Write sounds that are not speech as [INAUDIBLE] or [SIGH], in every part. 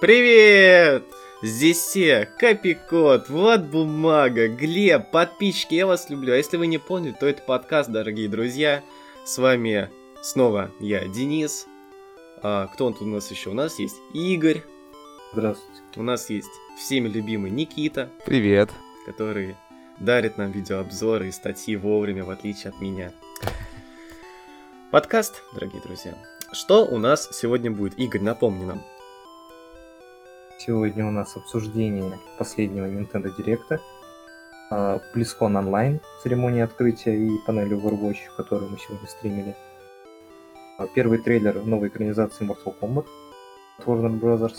Привет! Здесь все, Копикот, Влад Бумага, Глеб, подписчики, я вас люблю. А если вы не поняли, то это подкаст, дорогие друзья. С вами снова я, Денис. А, кто он тут у нас еще? У нас есть Игорь. Здравствуйте. У нас есть всеми любимый Никита. Привет. Который дарит нам видеообзоры и статьи вовремя, в отличие от меня. Подкаст, дорогие друзья. Что у нас сегодня будет? Игорь, напомни нам. Сегодня у нас обсуждение последнего Nintendo Direct, BlizzCon Online, церемония открытия и панели Overwatch, которую мы сегодня стримили. А, первый трейлер новой экранизации Mortal Kombat от Warner Bros.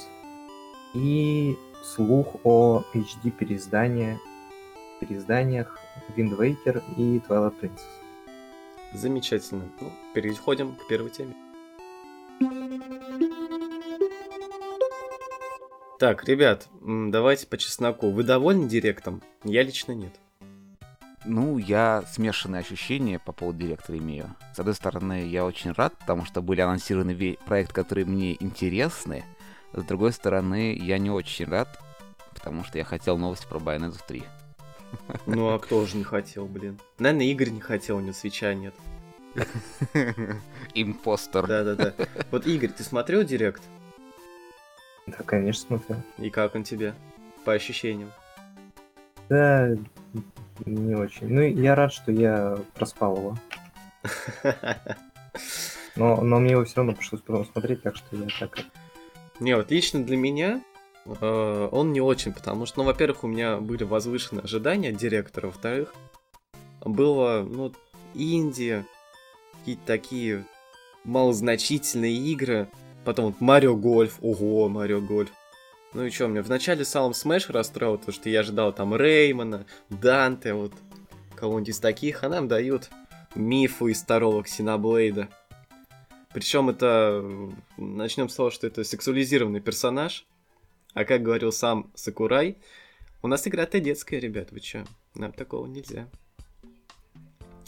И слух о HD переизданиях Wind Waker и Twilight Princess. Замечательно. Ну, переходим к первой теме. Так, ребят, давайте по чесноку. Вы довольны директом? Я лично нет. Ну, я смешанные ощущения по поводу директора имею. С одной стороны, я очень рад, потому что были анонсированы проекты, которые мне интересны. С другой стороны, я не очень рад, потому что я хотел новости про Bayonetta 3. [LAUGHS] Ну, а кто же не хотел, блин? Наверное, Игорь не хотел, у него свеча нет. [LAUGHS] Импостер. Да-да-да. Вот, Игорь, ты смотрел директ? Да, конечно, смотрел. И как он тебе? По ощущениям? Да, не очень. Ну, я рад, что я проспал его. [LAUGHS] Но, но мне его все равно пришлось потом смотреть, так что я так... Не, вот лично для меня э, он не очень, потому что, ну, во-первых, у меня были возвышенные ожидания от директора, во-вторых, было, ну, инди, какие-то такие малозначительные игры, Потом Mario Golf. Ого, Марио Гольф. Ну и что, мне вначале салом Smash расстроил, потому что я ожидал там Реймана, Данте, вот кого-нибудь из таких, а нам дают Мифру из второго Xenoblade а. Причем это... Начнем с того, что это сексуализированный персонаж. А как говорил сам Сакурай, у нас игра-то детская, ребят, вы чё? Нам такого нельзя.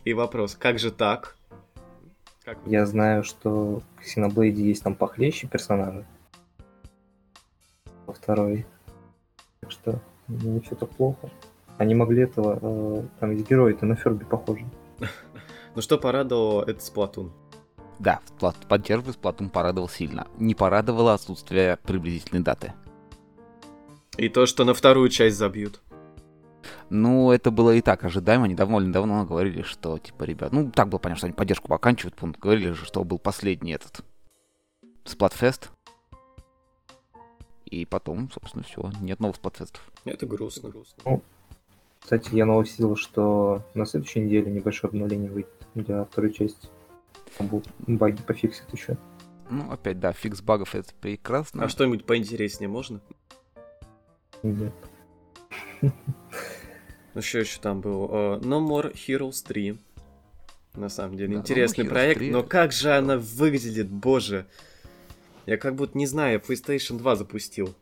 И вопрос, как же так? Как Я знаю, что в Xenoblade есть там похлеще персонажи. Во второй. Так что не все так плохо. Они могли этого... Э, там есть герои-то на Ферби похожи. [LAUGHS] Ну что порадовало, это Сплатун. Да, поддерживаю Сплатун порадовал сильно. Не порадовало отсутствие приблизительной даты. И то, что на вторую часть забьют. Ну, это было и так ожидаемо. Они давно-давно говорили, что, типа, ребят... Ну, так было понятно, что они поддержку оканчивают. Помню, говорили же, что был последний этот... Сплатфест. И потом, собственно, все. Нет новых сплатфестов. Это грустно. грустно. Ну, кстати, я новость видел, что на следующей неделе небольшое обновление выйдет для второй части. Там баги пофиксят еще. Ну, опять, да, фикс багов это прекрасно. А что-нибудь поинтереснее можно? Нет. [LAUGHS] Ну, что еще там был? Uh, no More Heroes 3. На самом деле, да, интересный no проект, 3... но как же она выглядит, боже. Я как будто не знаю, PlayStation 2 запустил.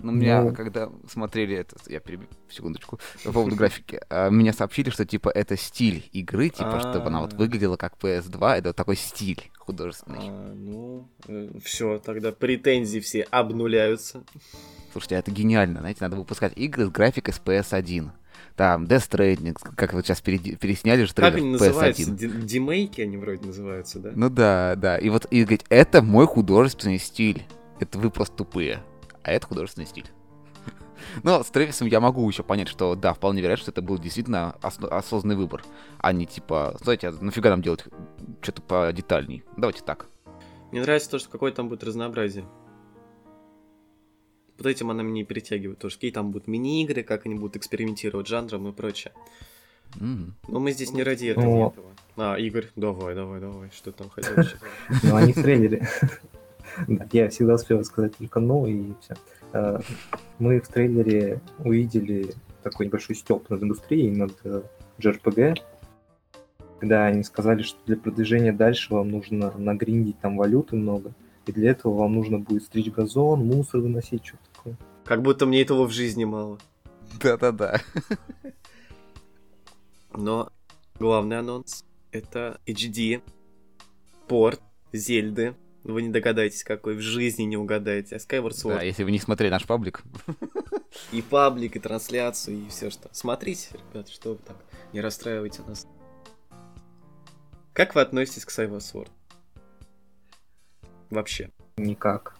Ну, меня, ну... когда смотрели это, я перебью секундочку, по поводу графики, а, меня сообщили, что, типа, это стиль игры, типа, чтобы она вот выглядела как PS2, это такой стиль художественный. А, ну, э, все, тогда претензии все обнуляются. Слушайте, это гениально, знаете, надо выпускать игры с графикой с PS1. Там, Death Stranding, как вот сейчас пересняли же трейлер Как они называются? Димейки они вроде называются, да? Ну да, да. И вот, и говорить, это мой художественный стиль. Это вы просто тупые. А это художественный стиль. [LAUGHS] Но с Трэвисом я могу еще понять, что да, вполне вероятно, что это был действительно ос- осознанный выбор. А не типа, знаете, а нафига нам делать что-то подетальней. Давайте так. Мне нравится то, что какое там будет разнообразие вот этим она меня не перетягивает. Тоже какие там будут мини-игры, как они будут экспериментировать жанром и прочее. Mm. Но мы здесь не ради этого. Ну, а, Игорь, давай, давай, давай, что там хотел [LAUGHS] Ну, они в трейлере. Я всегда успел сказать только «ну» и все. А, мы в трейлере увидели такой небольшой стёб над индустрией, над JRPG, э, когда они сказали, что для продвижения дальше вам нужно нагриндить там валюты много, и для этого вам нужно будет стричь газон, мусор выносить, что-то такое. Как будто мне этого в жизни мало. Да-да-да. Но главный анонс — это HD, порт Зельды вы не догадаетесь, какой, в жизни не угадаете. А Skyward Sword. Да, если вы не смотрели наш паблик. И паблик, и трансляцию, и все что. Смотрите, ребят, что вы так, не расстраивайте нас. Как вы относитесь к Skyward Sword? Вообще. Никак.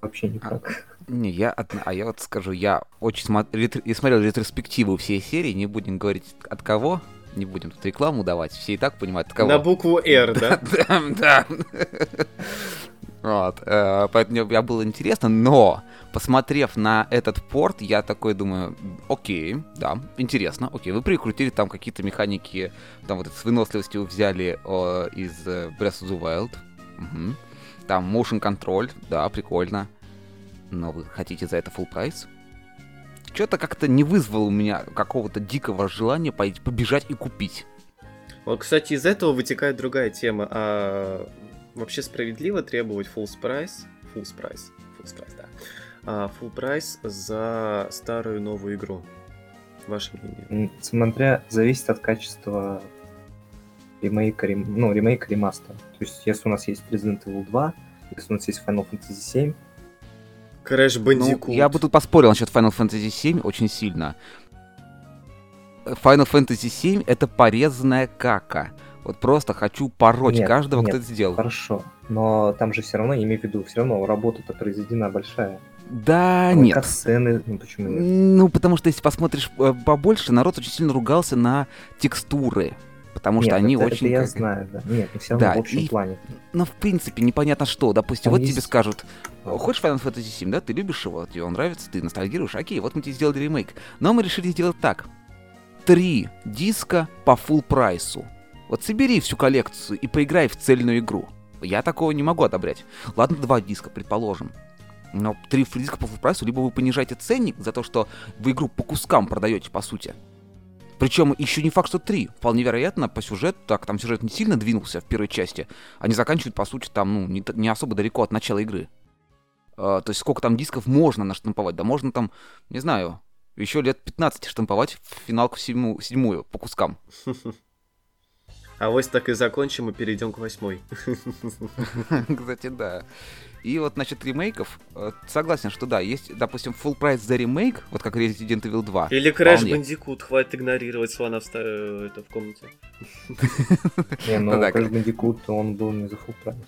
Вообще никак. Не, я, одна- а я вот скажу, я очень смо- ретр- я смотрел ретроспективу всей серии, не будем говорить от кого, не будем тут рекламу давать, все и так понимают кого. На букву R, да? [LAUGHS] Да, да. Вот, э, поэтому мне было интересно, но посмотрев на этот порт, я такой думаю, окей, да, интересно, окей, вы прикрутили там какие-то механики, там вот с выносливостью взяли из э, Breath of the Wild, там motion control, да, прикольно, но вы хотите за это full price? Что-то как-то не вызвало у меня какого-то дикого желания пойти, побежать и купить. Вот, кстати, из этого вытекает другая тема. А вообще справедливо требовать full price, full price, full price, да, а, full price за старую новую игру? Ваше мнение? Смотря, зависит от качества ремейка, рем- ну, ремейка ремастера. То есть, если у нас есть Resident Evil 2, если у нас есть Final Fantasy 7, Crash Ну, Bandicoot. я бы тут поспорил насчет Final Fantasy 7 очень сильно. Final Fantasy 7 это порезанная кака. Вот просто хочу пороть Нет, каждого, нет, кто это сделал. хорошо. Но там же все равно, я имею в виду, все равно работа-то произведена большая. Да, Там и нет. Катсцены, ну почему нет? Ну, потому что если посмотришь э, побольше, народ очень сильно ругался на текстуры. Потому что Нет, они это, очень... это я как- знаю, да. Нет, ну все равно Да, в общем и- плане. Ну, в принципе, непонятно что. Допустим, Там вот есть- тебе скажут. Хочешь Final Fantasy 7, да, ты любишь его, тебе он нравится, ты ностальгируешь, окей, вот мы тебе сделали ремейк. Но мы решили сделать так. Три диска по full прайсу. Вот собери всю коллекцию и поиграй в цельную игру. Я такого не могу одобрять. Ладно, два диска, предположим. Но три диска по full прайсу, либо вы понижаете ценник за то, что вы игру по кускам продаете, по сути. Причем еще не факт, что три. Вполне вероятно, по сюжету, так, там сюжет не сильно двинулся в первой части. Они заканчивают, по сути, там, ну, не, не особо далеко от начала игры. А, то есть сколько там дисков можно наштамповать? Да можно там, не знаю, еще лет 15 штамповать в финалку седьмую, седьмую по кускам. [LAUGHS] А вот так и закончим и перейдем к восьмой. [LAUGHS] Кстати, да. И вот, значит, ремейков, э, согласен, что да, есть, допустим, full price за ремейк, вот как Resident Evil 2. Или Crash Вполне. Bandicoot, хватит игнорировать слона в, ста- э, это, в комнате. [LAUGHS] Не, ну Crash Bandicoot, он был не за full price.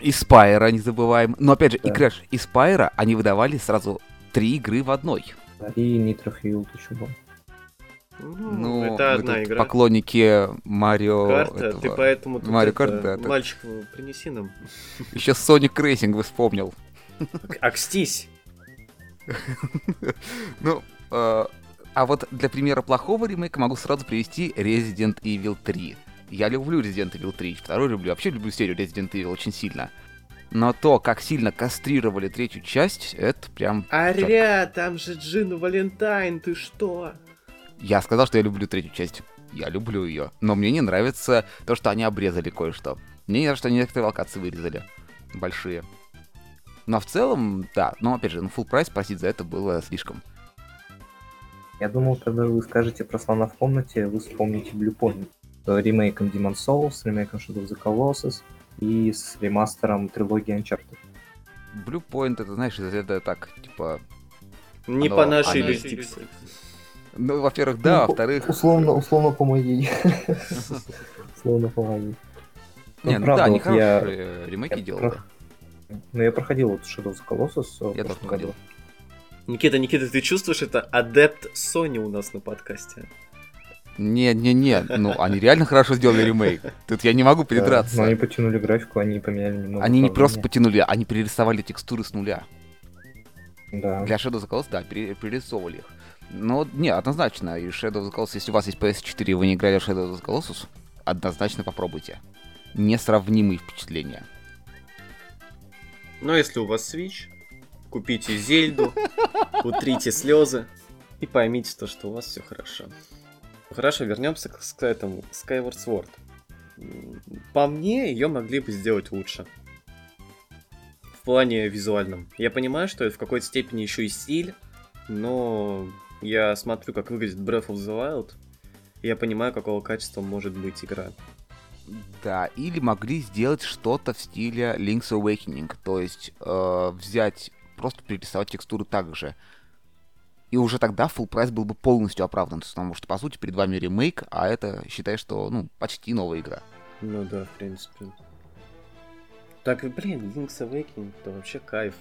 И Спайра не забываем. Но опять же, и Да. Crash, и Спайра, они выдавали сразу три игры в одной. И Nitro Fuel еще был. Ну, Ну, это одна игра. поклонники Марио... Карта, этого. ты поэтому тут Марио Карт, да, мальчик, принеси нам. [LAUGHS] Еще Sonic Racing вспомнил. Акстись. [LAUGHS] Ну, э, а вот для примера плохого ремейка могу сразу привести Resident Evil 3. Я люблю Resident Evil 3, второй люблю, вообще люблю серию Resident Evil очень сильно. Но то, как сильно кастрировали третью часть, это прям... Аря, там же Джин Валентайн, ты что? Я сказал, что я люблю третью часть. Я люблю ее. Но мне не нравится то, что они обрезали кое-что. Мне не нравится, что они некоторые локации вырезали. Большие. Но в целом, да. Но опять же, на full прайс просить за это было слишком. Я думал, когда вы скажете про слона в комнате, вы вспомните Blue Point. С ремейком Demon Souls, с ремейком Shadow of the Colossus и с ремастером трилогии Uncharted. Blue Point, это, знаешь, это так, типа... Не Оно- по нашей юрисдикции. Ну, во-первых, да, Ну, во-вторых... Условно, условно по моей. Условно по моей. [LAUGHS] Не, Ну, ну да, они хорошие ремейки делали. Ну, я проходил вот Shadow of the Colossus в Я тоже проходил. Никита, Никита, ты чувствуешь, это адепт Sony у нас на подкасте? Не-не-не, ну, они реально хорошо сделали ремейк. Тут я не могу Да, придраться. Но они потянули графику, они поменяли немного. Они не просто потянули, они перерисовали текстуры с нуля. Да. Для Shadow of the Colossus, да, пере- перерисовывали их. Но, не, однозначно, и Shadow of the Colossus, если у вас есть PS4 и вы не играли в Shadow of the Colossus, однозначно попробуйте. Несравнимые впечатления. Но если у вас Switch, купите Зельду, утрите слезы и поймите то, что у вас все хорошо. Хорошо, вернемся к, к этому Skyward Sword. По мне, ее могли бы сделать лучше. В плане визуальном. Я понимаю, что это в какой-то степени еще и стиль, но я смотрю, как выглядит Breath of the Wild, и я понимаю, какого качества может быть игра. Да, или могли сделать что-то в стиле Link's Awakening, то есть э, взять, просто перерисовать текстуры так же. И уже тогда full прайс был бы полностью оправдан, потому что, по сути, перед вами ремейк, а это, считай, что, ну, почти новая игра. Ну да, в принципе. Так, блин, Link's Awakening, это вообще кайф.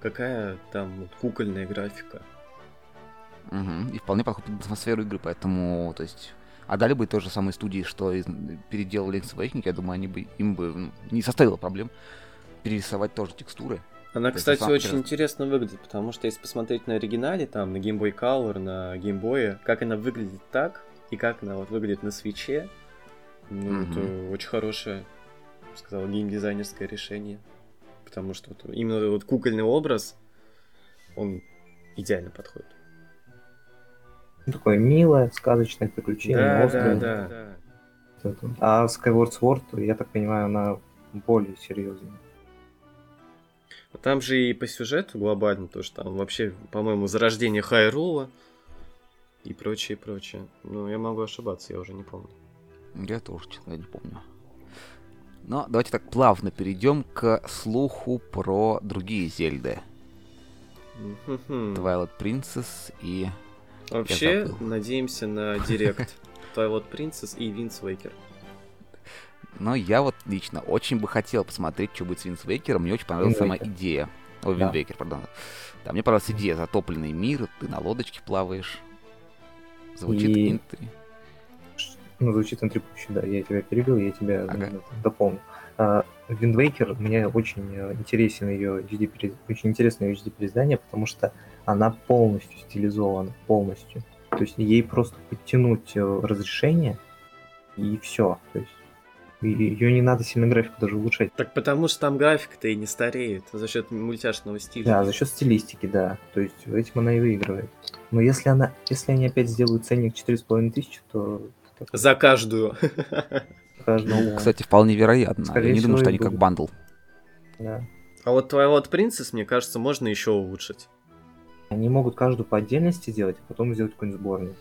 Какая там вот кукольная графика. Угу. И вполне подходит под атмосферу игры, поэтому, то есть, отдали бы той же самой студии, что и переделал Link's Awakening, я думаю, они бы, им бы ну, не составило проблем перерисовать тоже текстуры. Она, То кстати, очень деле- интересно выглядит, потому что если посмотреть на оригинале, там, на Game Boy Color, на Game Boy, как она выглядит так, и как она вот выглядит на свече, ну, Мгм. это очень хорошее, я бы сказал, геймдизайнерское решение. Потому что вот именно вот кукольный образ, он идеально подходит. Такое милое, сказочное приключение, Да, острое. да, да. А Skyward Sword, я так понимаю, она более серьезная. Там же и по сюжету глобально, то что там вообще, по-моему, зарождение Хайрула и прочее, прочее. Ну, я могу ошибаться, я уже не помню. Я тоже, честно, не помню. Но давайте так плавно перейдем к слуху про другие Зельды. Twilight Princess и... Вообще, надеемся на директ [LAUGHS] Twilight Princess и Винс Вейкер. Но я вот лично очень бы хотел посмотреть, что будет с Винс Вейкером. Мне очень понравилась сама идея. О, Да. Вейкер, пардон. Да, мне понравилась идея. Затопленный мир, ты на лодочке плаваешь. Звучит И- интри. Ну, звучит интригующе, да, я тебя перебил, я тебя Ага. дополню. А, Waker, мне очень э, интересен ее HD, пере- очень интересно ее HD переиздание, потому что она полностью стилизована, полностью. То есть ей просто подтянуть э, разрешение и все. То есть ее не надо сильно графику даже улучшать. Так потому что там графика-то и не стареет за счет мультяшного стиля. Да, за счет стилистики, да. То есть этим она и выигрывает. Но если она, если они опять сделают ценник 4500 тысячи, то За каждую. [LAUGHS] каждому, Ну, да, кстати, вполне вероятно. Скорее Я не думаю, что они как будет. бандл. да. А вот Twilight Princess, мне кажется, можно еще улучшить. Они могут каждую по отдельности делать, а потом сделать какой-нибудь сборник.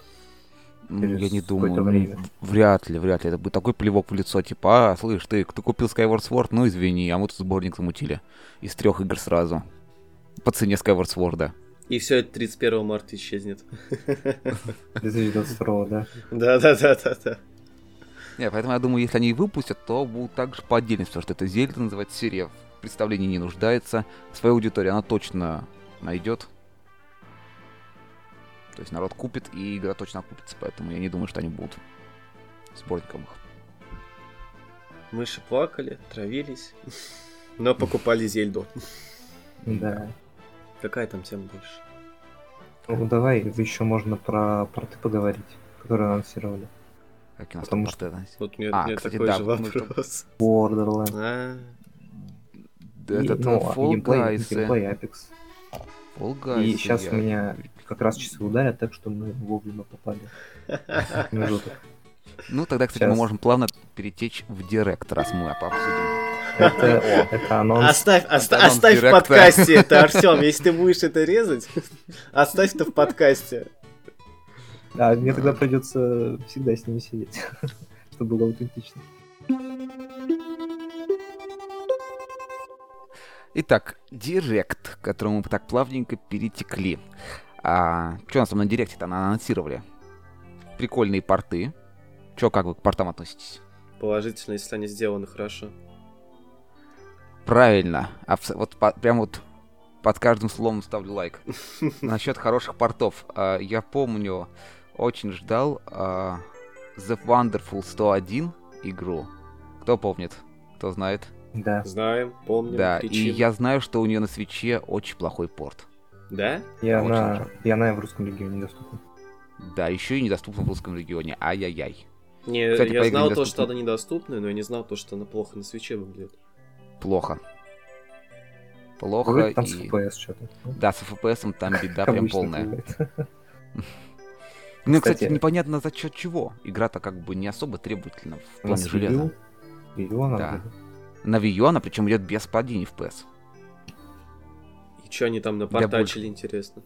Ну, я не думаю. ну, время. Вряд ли, вряд ли. Это будет такой плевок в лицо, типа, а, слышь, ты, кто купил Skyward Sword, ну извини, а мы тут сборник замутили. Из трех игр сразу. По цене Skyward Sword. И все это 31 марта исчезнет. [LAUGHS] 2022, да. Да-да-да-да-да. Не, поэтому я думаю, если они и выпустят, то будут также по отдельности, потому что это Зельда называется серия, в представлении не нуждается. Свою аудиторию она точно найдет. То есть народ купит, и игра точно окупится, поэтому я не думаю, что они будут сборником их. Мыши плакали, травились, [LAUGHS] но покупали Зельду. Да. Какая там тема больше? Ну давай еще можно про порты поговорить, которые анонсировали. Как у нас Потому что- порты, да? Вот у меня, А, кстати, такой да, же вопрос. Borderlands. А, Да, И, Этот ну, а Fall геймплей, Guys. э, геймплей Apex. Fall Guys. И сейчас у меня как раз часы ударят, так что мы вовремя попали. [LAUGHS] Ну, тогда, кстати, мы можем плавно перетечь в Директ, раз мы обсудим. Это, это анонс. Оставь, оста- анонс оставь в подкасте это, [LAUGHS] Артем. Если ты будешь это резать, оставь это в подкасте. А мне тогда придется всегда с ними сидеть, [LAUGHS] чтобы было аутентично. Итак, Директ, к которому мы так плавненько перетекли. А, что у нас там на Директе-то анонсировали? Прикольные порты. Че, как вы к портам относитесь? Положительно, если они сделаны хорошо. Правильно. Абс- вот по- прям вот под каждым словом ставлю лайк. [LAUGHS] Насчет хороших портов. А, я помню, очень ждал а, The Wonderful 101 игру. Кто помнит? Кто знает? Да. Знаем, помним, да, и кричим. я знаю, что у нее на свече очень плохой порт. Да? И Очень она, жаль. и она и в русском регионе доступна. Да, еще и недоступна в русском регионе. Ай-яй-яй. Не, Кстати, я знал то, что она недоступна, но я не знал то, что она плохо на свече выглядит. Плохо. Плохо Вроде там с и... FPS что-то. Да, с FPS там беда прям полная. бывает. [LAUGHS] Ну, кстати, Кстати- непонятно за счет чего. Игра-то как бы не особо требовательна в плане железа. U она Да. будет. На Wii U она причем идет без падений FPS. И что они там напортачили, интересно?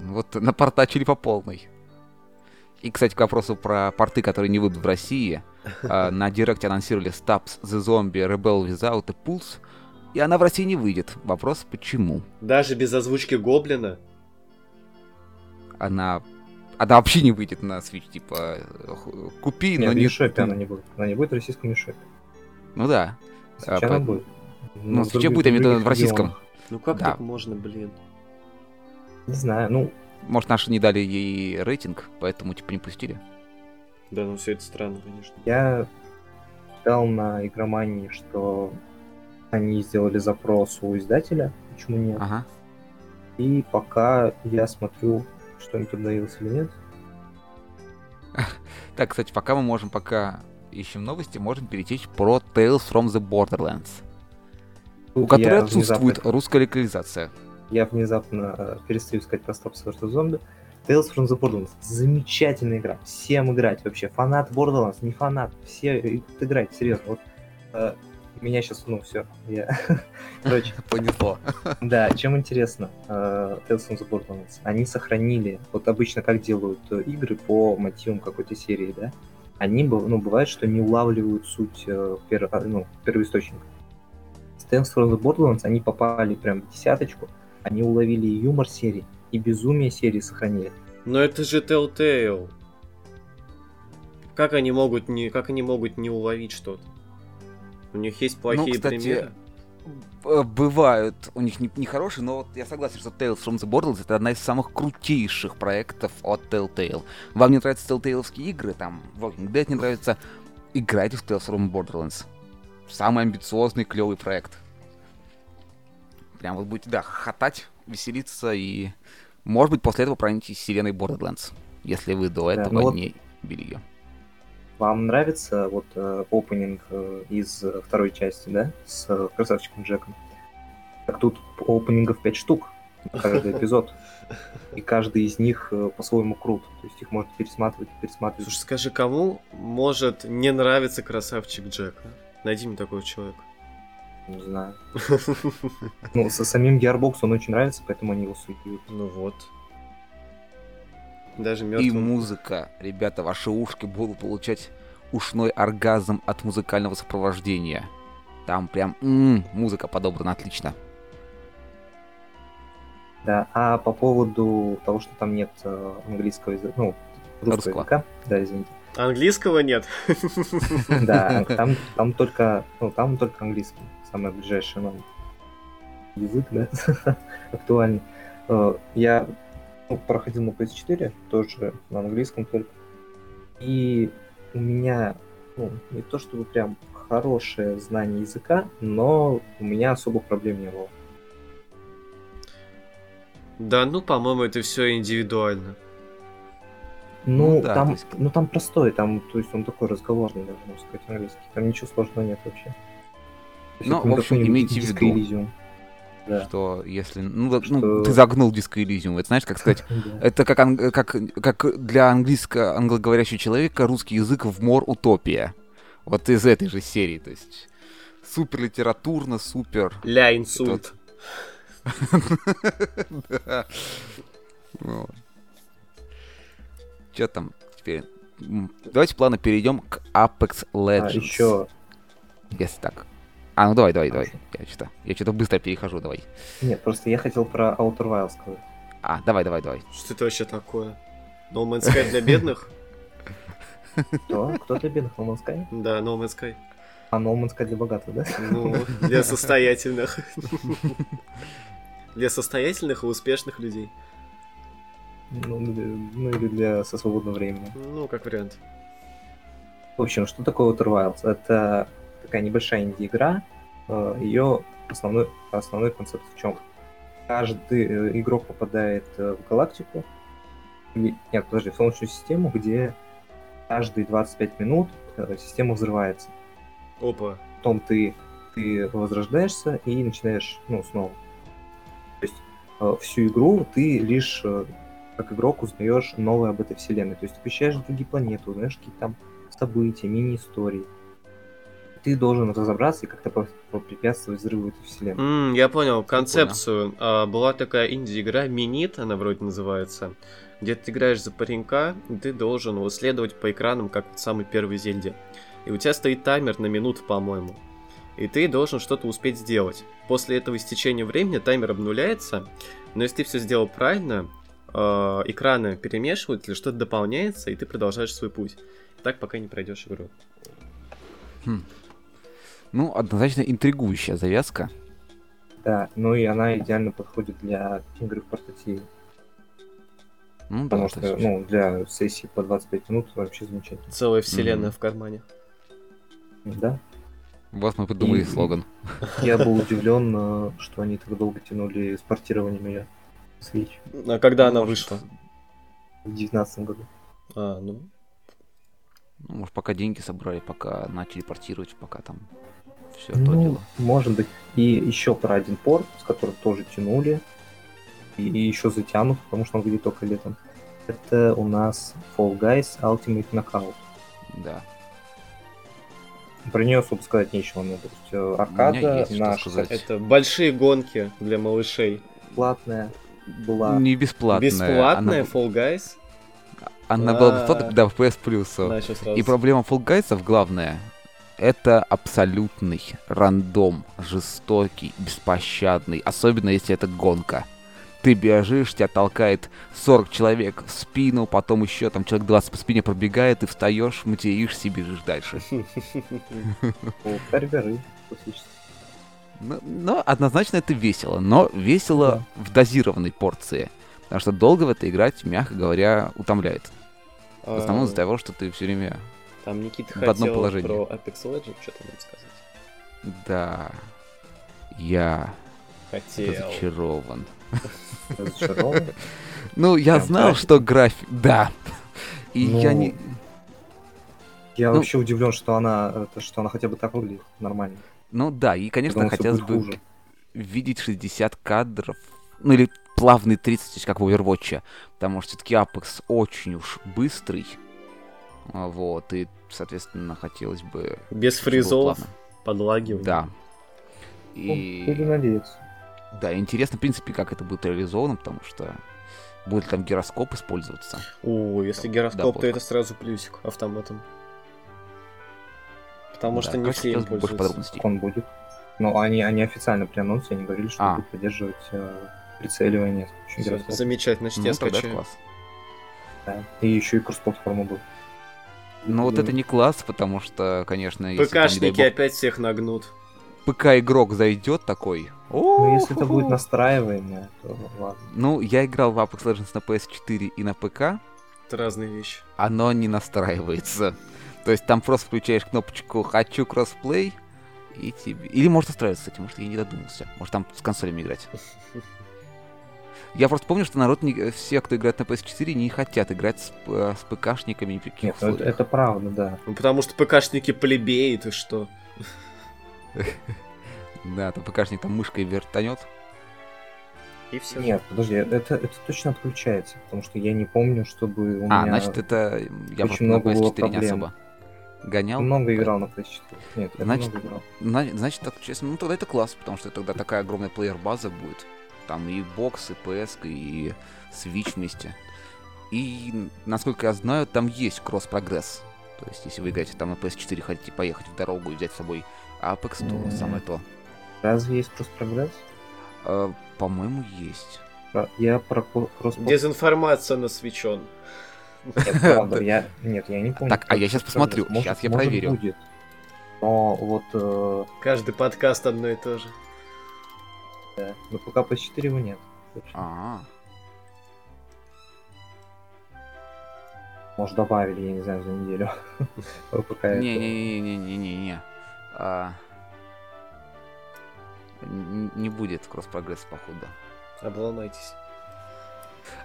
Вот напортачили по полной. И, кстати, к вопросу про порты, которые не выйдут в России. э, [LAUGHS] На Директе анонсировали Stabs The Zombie Rebel Without a Pulse. И она в России не выйдет. Вопрос, почему? Даже без озвучки Гоблина. Она... Она вообще не выйдет на Switch, типа, купи, Нет, но не... Мишопе она не будет. Она не будет в российском Мишопе. Ну да. Сейчас А, она по- будет. Ну, Switch будет, других в российском. Ну как Да. так можно, блин? Не знаю, ну, Может, наши не дали ей рейтинг, поэтому, типа, не пустили. Да, ну все это странно, конечно. я читал на игромании, что они сделали запрос у издателя, почему нет. Ага. И пока я смотрю, что им подавилось или нет. Так, кстати, пока мы можем, пока ищем новости, можем перейти про Tales from the Borderlands, у которой отсутствует внезапно- русская локализация. Я внезапно э, перестаю искать про Stop vs. Zombie. Tales from the Borderlands. Замечательная игра. Всем играть вообще. Фанат Borderlands, не фанат. Все идут играть, серьезно. Вот э, меня сейчас, ну все, я... [LAUGHS] Короче, [LAUGHS] Понесло. Да, чем интересно э, Tales from the Borderlands? Они сохранили, вот обычно как делают э, игры по мотивам какой-то серии, да? Они, ну, бывает, что не улавливают суть э, пер- ну, первоисточника. С Tales from the Borderlands они попали прям в десяточку, они уловили и юмор серии, и безумие серии сохранили. Но это же Telltale. Как они могут не, как они могут не уловить что-то? У них есть плохие Ну, кстати, примеры. Э, Бывают у них не- нехорошие, но вот я согласен, что Tales from the Borderlands это одна из самых крутейших проектов от Telltale. Вам не нравятся Telltale игры, там, Walking Dead не нравится, играйте в Tales from Borderlands. Самый амбициозный, клевый проект. Прям вот будете, да, хохотать, веселиться и, может быть, после этого проникнетесь вселенной Borderlands, если вы до Да, этого ну вот- не били ее. Вам нравится вот э, опенинг э, из второй части, да, с э, красавчиком Джеком? Так тут опенингов 5 штук, каждый эпизод. И каждый из них э, по-своему крут. То есть их можно пересматривать и пересматривать. Слушай, скажи, кому может не нравиться красавчик Джек? Найди мне такого человека. Не знаю. [LAUGHS] Ну, со самим Gearbox он очень нравится, поэтому они его суют. Ну вот. Даже И мертвым. музыка. Ребята, ваши ушки будут получать ушной оргазм от музыкального сопровождения. Там прям м, музыка подобрана отлично. Да, а по поводу того, что там нет э, английского языка, ну, русского Русского. языка, да, извините. Английского нет. [LAUGHS] Да, там, там только, ну, там только английский, самый ближайший нам язык, да, [LAUGHS] актуальный. Э, Я ну, проходил на PS4, тоже на английском только. И у меня, ну, не то чтобы прям хорошее знание языка, но у меня особо проблем не было. Да, ну, по-моему, это все индивидуально. Ну, Ну да, там, есть- ну там простой, там, то есть он такой разговорный, даже можно сказать, английский. Там ничего сложного нет вообще. Ну, в общем, имейте в виду. Да. Что если... Ну, ну, Что- ты загнул диско. Это знаешь, как сказать... [LAUGHS] Это как, как, как для английско англоговорящего человека русский язык в мор утопия. Вот из этой же серии. То есть супер литературно, супер... Ля, инсульт. [LAUGHS] Да. Что там теперь? Давайте плавно перейдем к Apex А, Legends. еще, Если так. А, ну давай, давай, давай. Я что-то, я что-то быстро перехожу, давай. нет, просто я хотел про Outer Wilds сказать. А, давай, давай, давай. Что это вообще такое? No Man's Sky для бедных? Кто? Кто для бедных? No Man's Sky? Да, No Man's Sky. А No Man's Sky для богатых, да? Ну, для состоятельных. Для состоятельных и успешных людей. Ну, ну или для со свободного времени. Ну, как вариант. В общем, что такое Outer Wilds? Это такая небольшая инди-игра. Ее основной, основной концепт в чем? Каждый э, игрок попадает э, в галактику, нет, подожди, в Солнечную систему, где каждые 25 минут э, система взрывается. Опа. Потом ты, ты возрождаешься и начинаешь, ну, снова. То есть э, всю игру ты лишь э, как игрок узнаешь новое об этой вселенной. То есть ты посещаешь другие планеты, узнаешь какие-то там события, мини-истории. ты должен разобраться и как-то попрепятствовать взрыву этой вселенной. М, я понял концепцию. А, была такая инди-игра, Минит, она вроде называется, где ты играешь за паренька, и ты должен вот следовать по экранам, как в самой первой Зельде. И у тебя стоит таймер на минуту, по-моему. И ты должен что-то успеть сделать. После этого истечения времени таймер обнуляется, но если ты все сделал правильно, э, экраны перемешивают или что-то дополняется, и ты продолжаешь свой путь. Так пока не пройдешь игру. Ну, однозначно интригующая завязка. Да, ну и она идеально подходит для игры в портативе. Ну, да, Потому то что, ну, для сессии по 25 минут вообще замечательно. Целая вселенная Мгм. в кармане. Да. Вот мы придумали И- слоган. Я был удивлен, э, что они так долго тянули с портированием ее Switch А когда она Может, вышла? в 2019 году. А, ну. Ну, может, пока деньги собрали, пока начали портировать, пока там все то Ну, дело. может быть. И еще про один порт, с которым тоже тянули. И, и еще затянут, потому что он выйдет только летом. Это у нас Fall Guys Ultimate Knockout. Да. Про нее, собственно, сказать нечего. Ну, то есть, э, У меня аркада есть что на сказать. 60 Это большие гонки для малышей. платная была. Не бесплатная. Бесплатная Она, Fall Guys? она была А. бесплатная, когда в PS Plus. И проблема Fall Guys главная, это абсолютный рандом, жестокий, беспощадный, особенно если это гонка. Ты бежишь, тебя толкает 40 человек в спину, потом еще там человек 20 по спине пробегает, ты встаешь, материшься и бежишь дальше. [LAUGHS] Но, но однозначно это весело, но весело в дозированной порции. Потому что долго в это играть, мягко говоря, утомляет. В основном из-за А, того, что ты все время... Там Никита в одном положении. про Apex Legends что-то нам сказать. Да, я Хотел. разочарован. [LAUGHS] Разочарован. Ну, я знал, что график... Да. И Ну, я не... Я Ну- вообще удивлен, что она, это, что она хотя бы так выглядит нормально. Ну да, и, конечно, Потому хотелось бы хуже. видеть 60 кадров, ну или плавный 30, как в Overwatch, потому что все-таки Apex очень уж быстрый, А, вот, и, соответственно, хотелось бы... Без фризов, подлагивания. Да. Ну, И... Буду надеяться. Да, интересно, в принципе, как это будет реализовано, потому что будет там гироскоп использоваться. О, если Да, гироскоп, то плохо. это сразу плюсик автоматом. Потому Да, что не все им больше подробностей. Он будет. Но они, они официально при анонсе они говорили, что А. будут поддерживать э, прицеливание. гироскопа. замечательно, значит, Ну, я скачаю. класс. Да. И еще и кросс-платформа будет. Ну вот это не класс, потому что, конечно, ПКшники бог, опять всех нагнут. ПК-игрок зайдет такой. Ну, если это будет настраиваемое, то ладно. Ну, я играл в Apex Legends на PS4 и на ПК, Это разные вещи. оно не настраивается. То есть там просто включаешь кнопочку «Хочу кроссплей», и тебе... Или может настраиваться, кстати, может, я не додумался. Может, там с консолями играть. [LAUGHS] Я просто помню, что народ, не... все, кто играет на PS4, не хотят играть с, п- с ПКшниками ни при каких Нет, ну, это, это правда, да. Ну, потому что ПКшники плебеи, ты что? [LAUGHS] Да, там ПКшник там мышкой вертанет. И все. Нет, подожди, это, это точно отключается, потому что я не помню, чтобы у А, меня... значит, это я просто на много было PS4 не проблем. особо гонял. много играл на PS4. Нет, я Значит, много играл. Зна- Значит, так честно, ну тогда это класс, потому что тогда такая огромная плеер-база будет. Там и бокс, и PS, и Switch вместе. И, насколько я знаю, там есть кросс-прогресс. То есть, если вы играете там на PS4, хотите поехать в дорогу и взять с собой Apex, то Мгм. самое то. Разве есть кросс-прогресс? Э, по-моему, есть. Про- Я про кросс Дезинформация насвечен. Нет, [LAUGHS] правда, я... Нет, я не помню. Так, а я кросс-прогресс. посмотрю, Может- щас я может, проверю. будет. Но вот э, Каждый подкаст одно и то же. да, на пока PS4 его нет. Точно. А, Может, добавили, я не знаю, за неделю. [LAUGHS] Пока это- не-не-не-не-не-не. А, Не будет кросс-прогресс, походу. Обломайтесь.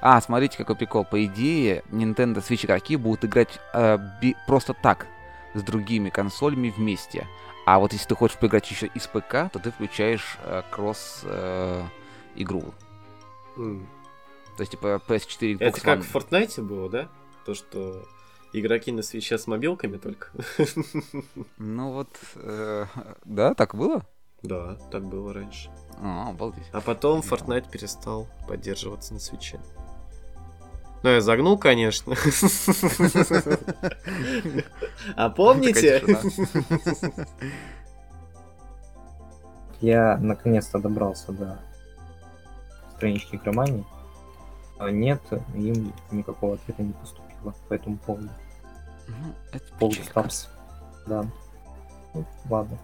А, смотрите, какой прикол. По идее, Nintendo Switch игроки будут играть э, би- просто так с другими консолями вместе. А вот если ты хочешь поиграть еще из ПК, то ты включаешь э, кросс э, игру. М. То есть, типа, PS4 Xbox Это как One. в Fortnite было, да? То, что игроки на свече с мобилками только. [LAUGHS] Ну вот, э, да, так было? Да, так было раньше. А, обалдеть. А потом Fortnite перестал поддерживаться на свече. Ну, я загнул, конечно. А помните? Я наконец-то добрался до странички игромании. А Нет, им никакого ответа не поступило по этому поводу. Ну, это. Да. Ну, ладно.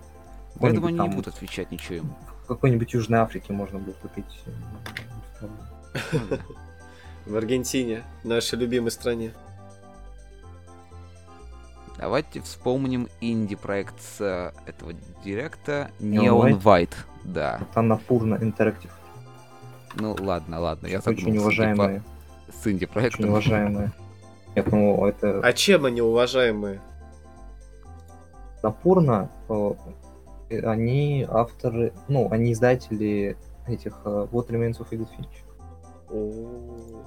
Думаю, они Какой-нибудь не там- будут отвечать ничего им. В какой-нибудь Южной Африке можно будет купить. э. [LAUGHS] В Аргентине, нашей любимой стране. Давайте вспомним инди-проект с э, этого директа Neon White. Да. Это Напурна Interactive. Ну ладно, ладно, я загнул Очень с уважаемые. инди- с инди-проектом. Очень уважаемые. Нет, [LAUGHS] ну это А чем они уважаемые? Напурна, э, они авторы, ну, они издатели этих э, What Remains of Edith Finch. О,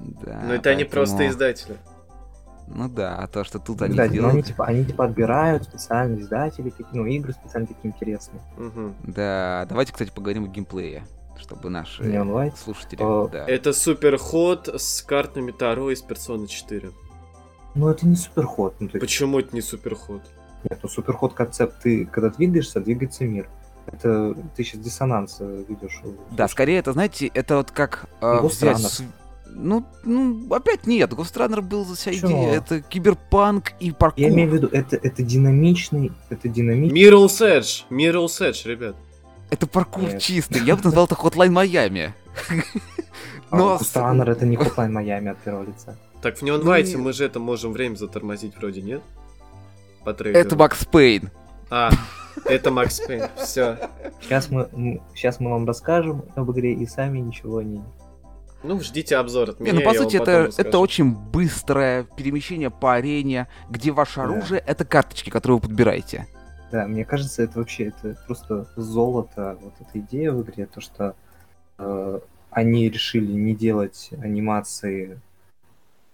Да, Ну это они поэтому- просто издатели. Ну да, а то, что тут они но они делают... типа, они типа отбирают специальные издатели, какие- ну, игры специально такие интересные. Мгм. Да, давайте, кстати, поговорим о геймплее, чтобы наши Neon White. слушатели... Э, да. Это супер ход с картами Таро из Персоны 4. Ну, это не суперход. Ну, то есть, Почему это не супер ход? Нет, ну, суперход концепт, ты, когда двигаешься, двигается мир. Это ты сейчас диссонанс э, ведешь. Да, скорее это, знаете, это вот как э, взять... С- Ну, ну, опять нет, Runner был за вся идея, это киберпанк и паркур. Я имею в виду, это, это динамичный, это динамичный. Mirror's Edge, Mirror's Edge, ребят. Это паркур Нет. чистый, я бы назвал это Hotline Miami. А Но Runner это не Hotline Miami от первого лица. Так, в Neon Ну мы же это можем время затормозить вроде, нет? По трейлеру. Это Макс Пейн. А, это Макс Пейн. Все. Сейчас мы, сейчас мы вам расскажем об игре и сами ничего не... Ну, ждите обзор от Не, меня. ну по сути это, расскажу. это очень быстрое перемещение по арене, где ваше Да. оружие это карточки, которые вы подбираете. Да, мне кажется, это вообще это просто золото, вот эта идея в игре, то, что э, они решили не делать анимации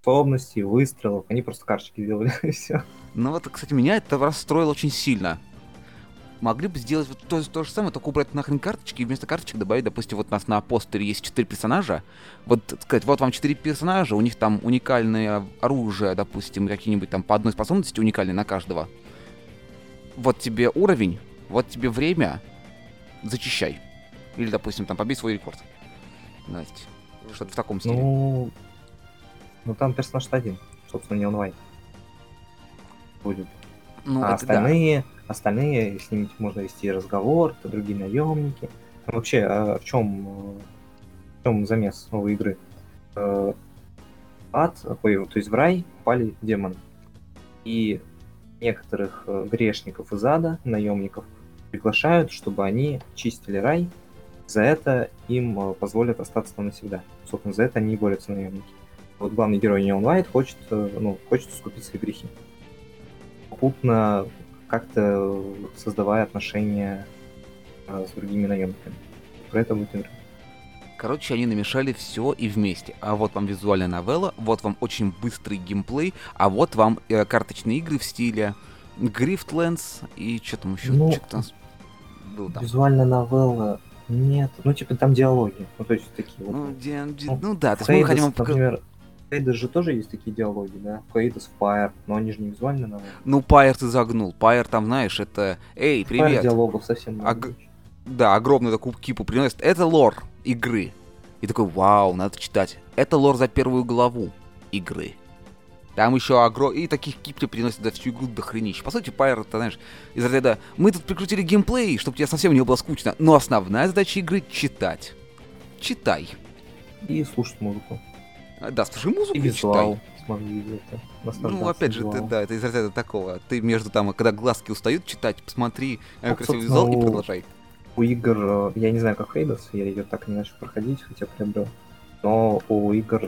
способностей, выстрелов, они просто карточки делали, [LAUGHS] и все. Ну вот, кстати, меня это расстроило очень сильно. Могли бы сделать вот то, то же самое, только убрать нахрен карточки и вместо карточек добавить, допустим, вот у нас на постере есть четыре персонажа. Вот сказать, вот вам четыре персонажа, у них там уникальное оружие, допустим, какие-нибудь там по одной способности уникальной на каждого. Вот тебе уровень, вот тебе время, зачищай. Или, допустим, там побей свой рекорд. Настя, что-то в таком стиле. Ну, ну там персонаж один, собственно, не онлайн. Будет. Ну, а это да. остальные, остальные, с ними можно вести разговор, это другие наемники. Там вообще, а в чем, в чем замес новой игры? Э, Ад, ой, то есть в рай пали демоны. И некоторых э, грешников из ада, наемников, приглашают, чтобы они чистили рай. За это им э, позволят остаться там навсегда. Собственно, за это они и борются наемники. Вот главный герой Neon White хочет, э, ну, хочет искупить свои грехи попутно как-то создавая отношения э, с другими наемниками. Про это будет игра. Короче, они намешали все и вместе. А вот вам визуальная новелла, вот вам очень быстрый геймплей, а вот вам э, карточные игры в стиле Griftlands и что там еще? Ну, Что-то было там. Визуальная новелла нет. Ну, типа, там диалоги. Ну, то есть такие Ну, вот. ди- ди- ну, ну да, то есть мы хотим... например, Hades же тоже есть такие диалоги, да? В Fire, но они же не визуальные новеллы. Ну, Пайер ты загнул. Пайер там, знаешь, это... Эй, привет. диалогов совсем много. г- Да, огромную такую кипу приносит. Это лор игры. И такой, вау, надо читать. Это лор за первую главу игры. Там еще огро... И таких кипли приносят за всю игру до хренища. По сути, Пайер, это, знаешь, из разряда... Мы тут прикрутили геймплей, чтобы тебе совсем не было скучно. Но основная задача игры — читать. Читай. И слушать музыку. А, Да, слушай музыку И и визуал. читай. Смогли это Ну, опять же, ты, да, это из разряда такого. Ты между там, когда глазки устают читать, посмотри э, Ну, красивый визуал и у- продолжай. у игр, э, я не знаю, как Hades, я ее так и не начал проходить, хотя приобрел. Но у игр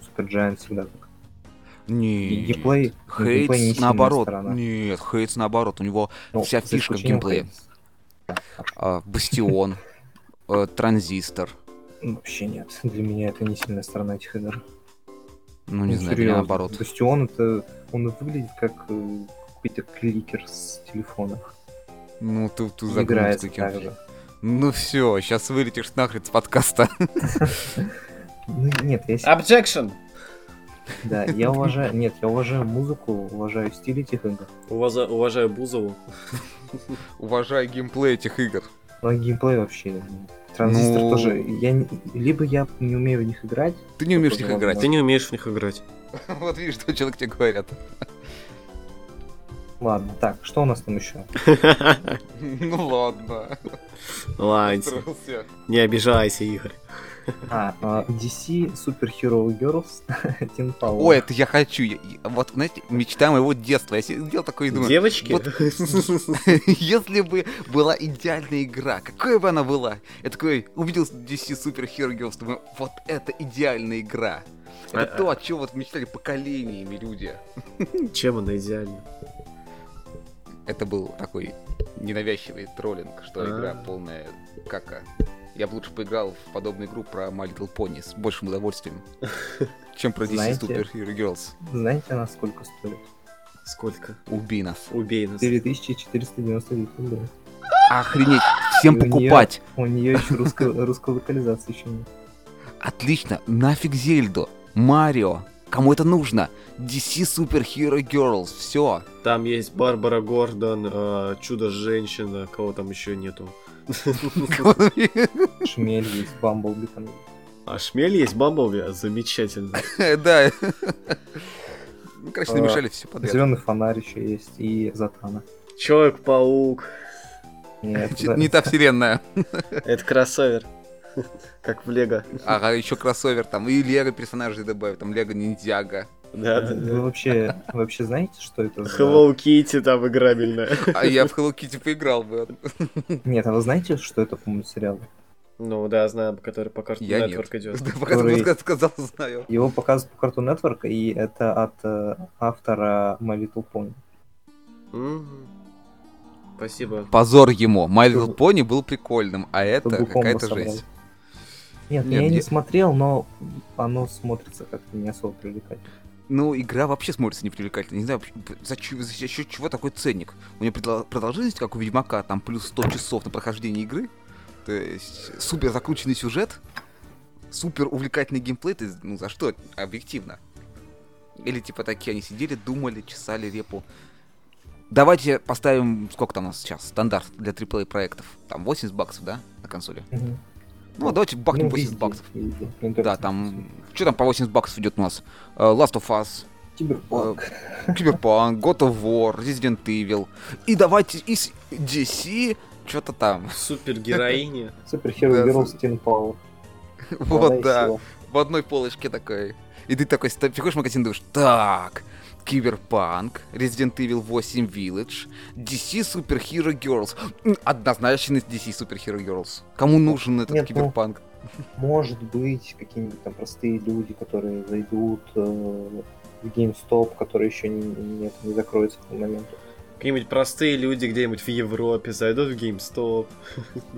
Super Giant всегда так. Не. И геймплей, геймплей не наоборот. сторона. Нет, Хейтс наоборот. У него Ну, вся фишка в геймплее. А, Бастион, э, Транзистор. Ну, Вообще нет. Для меня это не сильная сторона этих игр. Ну, не Ну, знаю, или серьезно. наоборот. Бастион это он выглядит как э, какой-то кликер с телефона. Ну, ты, ты загнул таким. так же. Ну все, сейчас вылетишь нахрен с подкаста. [LAUGHS] Ну, нет, я, с- Objection! да, я уважаю, нет, я уважаю музыку, уважаю стиль этих игр. Уважаю, уважаю Бузову. Уважаю геймплей этих игр. Но геймплей вообще. Транзистор Ну- тоже. Я либо я не умею в них играть, Ты не умеешь в них возможно. играть. Ты не умеешь в них играть. [LAUGHS] Вот видишь, что человек тебе говорят. Ладно, так, что у нас там еще? [LAUGHS] Ну ладно. Ладно, не обижайся, Игорь. [LAUGHS] А, а, DC Super Hero Girls [LAUGHS] Teen Power. Ой, это я хочу. Я- я- Вот, знаете, мечта моего детства. Я сидел такой и думаю, Девочки? вот- [LAUGHS] если бы была идеальная игра, какой бы она была? Я такой увидел DC Super Hero Girls, думаю, вот это идеальная игра. Это А- то, о чем вот мечтали поколениями люди. Чем она идеальна? Это был такой ненавязчивый троллинг, что А. игра полная кака. Я бы лучше поиграл в подобную игру про My Little Pony с большим удовольствием, [LAUGHS] чем про DC Super Hero Girls. Знаете, она сколько стоит? Сколько? Убей нас. Убей нас. 4499 рублей. Охренеть, всем покупать. У нее еще русская, русской локализации еще нет. Отлично, нафиг Зельду, Марио. Кому это нужно? DC Super Hero Girls, все. Там есть Барбара Гордон, э, Чудо-женщина, кого там еще нету. [LAUGHS] Шмель есть, Бамблби там есть. А Шмель есть, Бамблби? Замечательно. [LAUGHS] Да. Ну, короче, А, намешали все подряд. Зеленый фонарь еще есть и Затана. Человек-паук. Нет, Не та вселенная. [LAUGHS] Это кроссовер. Как в Лего. Ага, еще кроссовер там. И Лего персонажей добавят. Там Лего Ниндзяга. Да, да, Вы вообще, вообще знаете, что это за... Hello Kitty там играбельная. А я в Hello Kitty поиграл бы. Нет, а вы знаете, что это, по-моему, сериал? Ну да, знаю, который по Cartoon Я Network нет. идет. Да, [LAUGHS] ты Который- сказал, знаю. Его показывают по Cartoon Network, и это от э, автора My Little Pony. Мгм. Спасибо. Позор ему. My Little Pony был прикольным, а это какая-то жесть. Нет, Нет, я не смотрел, но оно смотрится как-то не особо привлекательно. Ну, игра вообще смотрится непривлекательно. Не знаю, за, чё- за счет чего такой ценник. У нее продолжительность, как у Ведьмака, там плюс 100 часов на прохождение игры. То есть супер закрученный сюжет, супер увлекательный геймплей. Ты, ну, за что? Объективно. Или типа такие они сидели, думали, чесали репу. Давайте поставим, сколько там у нас сейчас, стандарт для AAA проектов. Там 80 баксов, да, на консоли? Мгм. Ну, давайте бахнем Ну, 80 везде, баксов. везде. Да, там... Что там по 80 баксов идет у нас? Э, Last of Us, Киберпанк. Киберпанк, God of War, Resident Evil. И давайте из DC что-то там. Hero [LAUGHS] Да, Girls Teen Power. Вот да, в одной полочке такой. И ты такой приходишь в магазин и думаешь, так, Киберпанк, Resident Evil 8 Village, DC Super Hero Girls. Однозначно DC Super Hero Girls. Кому нужен этот Нет, ну, Киберпанк? Может быть, какие-нибудь там простые люди, которые зайдут э, в GameStop, который еще не, не, не закроется к моменту. Какие-нибудь простые люди где-нибудь в Европе зайдут в GameStop.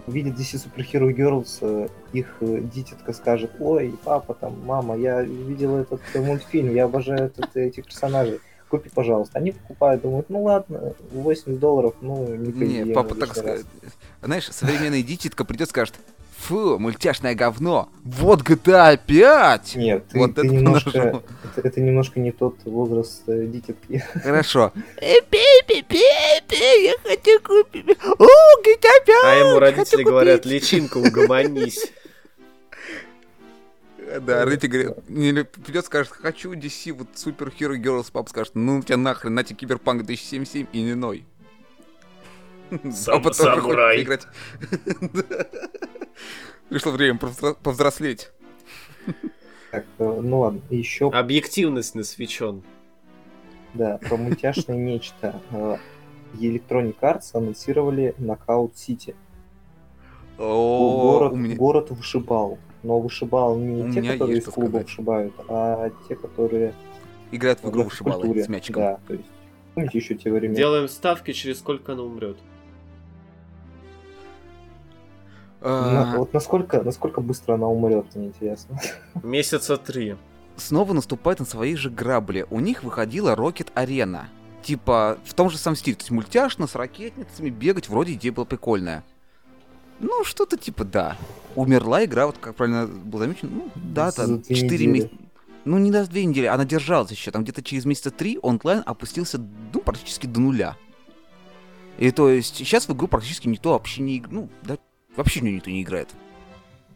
Увидят DC Super Hero Girls, э, их э, дитятка скажет, ой, папа, там, мама, я видел этот э, мультфильм, я обожаю этот, этих персонажей. Купи, пожалуйста. Они покупают, думают, ну ладно, 80 долларов, ну, не Не, поедем папа так раз». сказать. Знаешь, современный дитятка придет и скажет, фу, мультяшное говно, вот GTA 5! Нет, ты, Вот ты это немножко, нажал. это, это немножко не тот возраст э, дитятки. Хорошо. Я хочу купить. О, GTA 5! А ему хочу родители говорят, личинка, угомонись. Да, родители говорят, или придет, скажет, хочу DC, вот Super Hero Girls, папа скажет, ну тебя нахрен, на тебе Киберпанк 2077 и не ной. Сам- [LAUGHS] самурай. поиграть. Да. [LAUGHS] Пришло время повзро- повзрослеть. Так, э, ну ладно, еще, Объективность на свечен. да, про мультяшное [LAUGHS] нечто. Э, Electronic Arts анонсировали Knockout City. Город, меня... город вышибал. Но вышибал не У те, которые из клуба сказать. вышибают, а те, которые Играет в игру вышибалы с мячиком. Да, то есть, помните еще те времена? Делаем ставки, через сколько она умрет. А, вот насколько, насколько быстро она умрет, мне интересно. Месяца три. снова наступает на свои же грабли. У них выходила Rocket Arena. Типа, в том же самом стиле. То есть мультяшно, с ракетницами, бегать, вроде идея была прикольная. Ну, что-то типа, да. Умерла игра, вот как правильно было замечено, ну, да, там две 4 недели. месяца. Ну, не даже две недели, она держалась еще. Там где-то через месяца три онлайн опустился, ну, практически до нуля. И то есть сейчас в игру практически никто вообще не играет. Ну, да, вообще в неё никто не играет.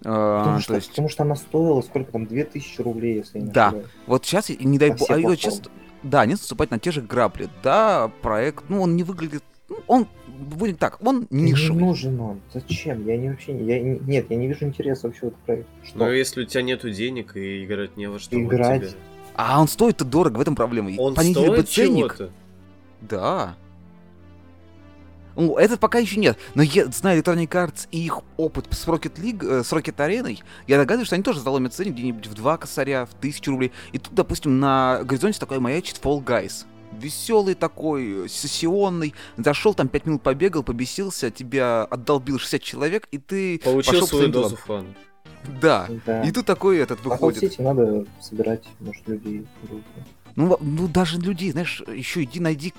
А, Потому, то что, есть, потому что она стоила сколько там, 2000 рублей, если я не Да. ошибаюсь. вот сейчас, не дай бог, а платформы. сейчас, да, они наступают на те же грабли. Да, проект, ну, он не выглядит, ну, он, будет так, он Не нишевый. нужен он. Зачем? Я не вообще не. Я, не- нет, я не вижу интереса вообще в этот проект. Что? Но если у тебя нету денег и играть не во что, вот Играть. тебе. А он стоит-то дорого, в этом проблема. Он понизили бы стоит ценник. чего-то? Да. Ну, этот пока еще нет. Но я знаю Electronic Arts и их опыт с Rocket League, э, с Rocket Areной, я догадываюсь, что они тоже заломят ценник где-нибудь в два косаря, в тысячу рублей. И тут, допустим, на горизонте такой маячит Fall Guys. Веселый такой, э, сессионный. Зашел там 5 минут побегал, побесился, тебя отдолбил 60 человек, и ты Получил пошел по свою дозу фана. Да. Да. И тут такой этот А выходит. соцсети надо собирать, может, людей. Ну, ну даже людей, знаешь, еще иди найди,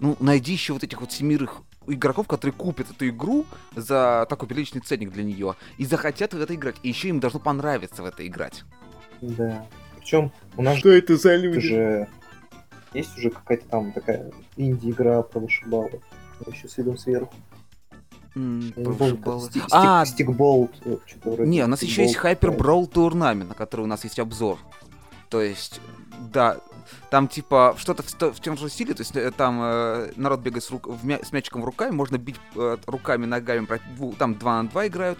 ну, найди еще вот этих вот семерых игроков, которые купят эту игру за такой приличный ценник для нее и захотят в это играть. И еще им должно понравиться в это играть. Да. Причем у нас это за же есть уже какая-то там такая инди-игра про вышибалы. Еще с видом сверху. А, Стик- Стикболт, э, не, у нас еще есть Hyper. Brawl Tournament, на который у нас есть обзор. То есть, да, там типа что-то в, в тем же стиле, то есть э, там э, народ бегает с, рук- в мя- с мячиком руками, можно бить э, руками, ногами, там 2 на 2 играют.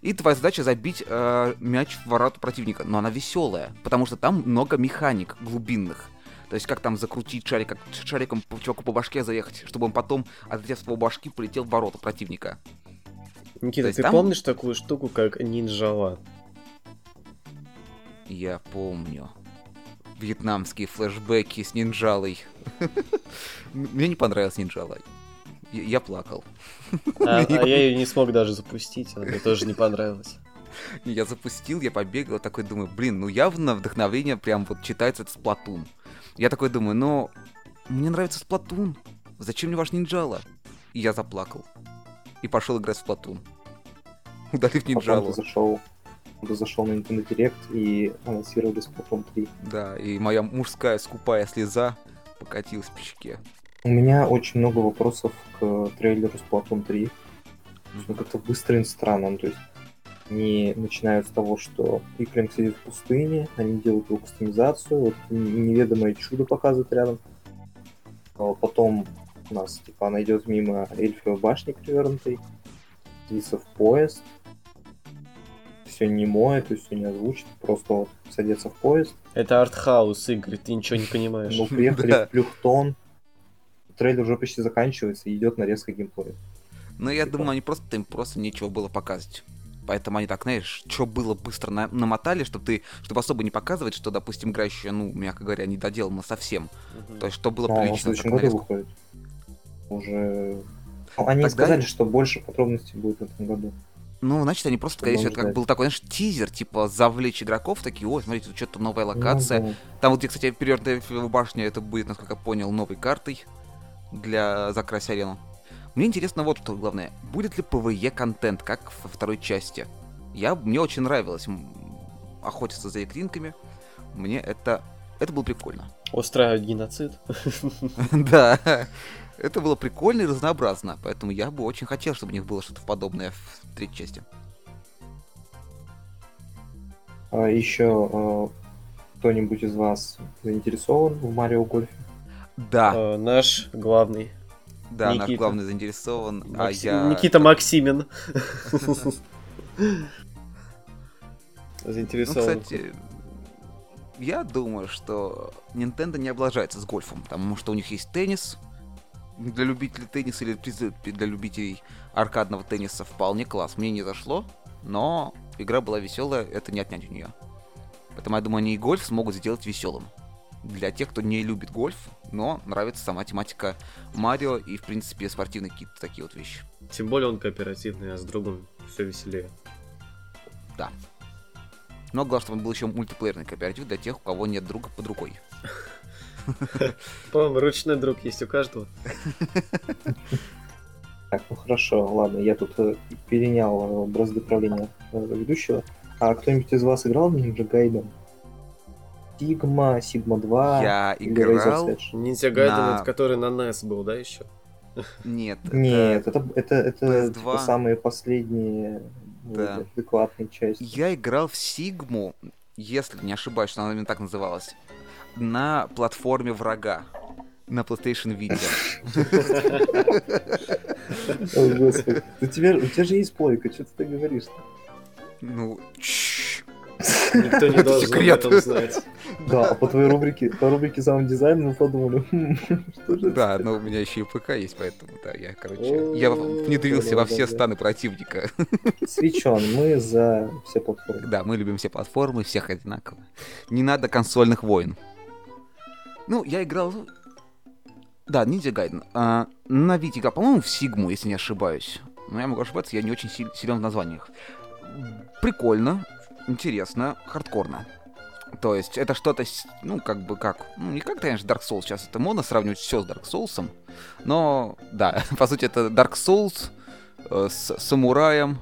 И твоя задача забить э, мяч в вороту противника. Но она веселая, потому что там много механик глубинных. То есть как там закрутить шарик, как шариком по чуваку по башке заехать, чтобы он потом, отлетев с его башки, полетел в ворота противника. Никита, ты там- помнишь такую штуку, как нинджала? Я помню. Вьетнамские флешбеки с нинджалой. [LAUGHS] Мне не понравилась нинджала. Я плакал. [LAUGHS] А, а я ее не смог даже запустить, она мне тоже не понравилась. [LAUGHS] Я запустил, я побегал, такой думаю, блин, ну явно вдохновение прям вот читается это Сплатун. Я такой думаю, ну, мне нравится Сплатун. Зачем мне ваш нинджала? И я заплакал. И пошел играть в Сплатун. Удалив Потом нинджалу. ты зашел, ты зашел на Nintendo Direct и анонсировали Splatoon 3. Да, и моя мужская скупая слеза покатилась по щеке. У меня очень много вопросов к трейлеру Splatoon 3. Ну, как-то выстроен странно. Ну, то есть они начинают с того, что Иклинг сидит в пустыне, они делают его кастомизацию, вот неведомое чудо показывают рядом. А Потом у нас, типа, она идет мимо эльфовой башни перевернутой, садится в поезд, все немое, то есть все не озвучит, просто вот садится в поезд, Это артхаус, Игорь, ты ничего не понимаешь. ну, приехали [LAUGHS] в Плюхтон, трейлер уже почти заканчивается, и идет нарезка геймплея. Но я Типа. думаю, они просто им просто нечего было показывать. Поэтому они так, знаешь, что было быстро на- намотали, чтобы ты, чтобы особо не показывать, что, допустим, игра еще, ну, мягко говоря, не доделана совсем. Мгм. То есть, что было Ну, а в прилично. следующем так году нарезку. выходит. Уже... Ну, они Тогда сказали, что больше подробностей будет в этом году. Ну, значит, они просто, скорее всего, это как был такой, знаешь, тизер, типа, завлечь игроков, такие, ой, смотрите, тут что-то новая локация. Ну, да. Там вот, где, кстати, перевернутая башня, это будет, насколько я понял, новой картой для закрась арену. Мне интересно вот что главное. Будет ли PvE контент, как во второй части? Я, мне очень нравилось охотиться за иклинками. Мне это... Это было прикольно. Устраивать геноцид. [LAUGHS] Да. Это было прикольно и разнообразно. Поэтому я бы очень хотел, чтобы у них было что-то подобное в третьей части. А еще э, кто-нибудь из вас заинтересован в Марио Гольфе? Да, Э, Наш главный. да, наш Никита. главный заинтересован, а Макси- я... Никита Максимин. Ну, Заинтересован. кстати, я думаю, что Nintendo не облажается с гольфом, потому что у них есть теннис для любителей тенниса или для любителей аркадного тенниса вполне класс. Мне не зашло, но игра была веселая, это не отнять у нее. Поэтому я думаю, они и гольф смогут сделать веселым. Для тех, кто не любит гольф, но нравится сама тематика Марио и, в принципе, спортивные какие-то такие вот вещи. Тем более он кооперативный, а с другом все веселее. Но главное, чтобы он был еще мультиплеерный кооператив для тех, у кого нет друга под рукой. [LAUGHS] По-моему, ручной друг есть у каждого. Так, ну хорошо, ладно, я тут э, перенял э, бразды правления э, ведущего. А кто-нибудь из вас играл в Ninja Gaiden? Sigma, Sigma 2 Я играл... Ниндзя Гайден, На- который на NES был, да, еще? Нет. [LAUGHS] Нет, это, это, это PS2. типа, самые последние ну, Да. адекватные части. Я играл в Сигму, если не ошибаюсь, что она именно так называлась, на платформе врага. На PlayStation Vita. [LAUGHS] О, господи. У тебя, у тебя же есть плойка, что ты так говоришь? Ну, чш. Никто не должен об этом знать. Да, а по твоей рубрике, по рубрике саунд-дизайн мы подумали, [LAUGHS] «Хм, что же это Да, но у меня еще и ПК есть, поэтому, да, я, короче, я внедрился во все станы противника. [LAUGHS] Свечен, мы за все платформы. Да, мы любим все платформы, всех одинаково. Не надо консольных войн. Ну, я играл... Да, Ninja Gaiden. А, на Вите по-моему, в Сигму, если не ошибаюсь. Но я могу ошибаться, я не очень сил- силен в названиях. Прикольно, интересно, хардкорно. То есть это что-то, ну, как бы как, ну, не как, конечно, Dark Souls, сейчас это модно сравнивать все с Dark Souls, но, да, [LAUGHS] по сути, это Dark Souls э, с самураем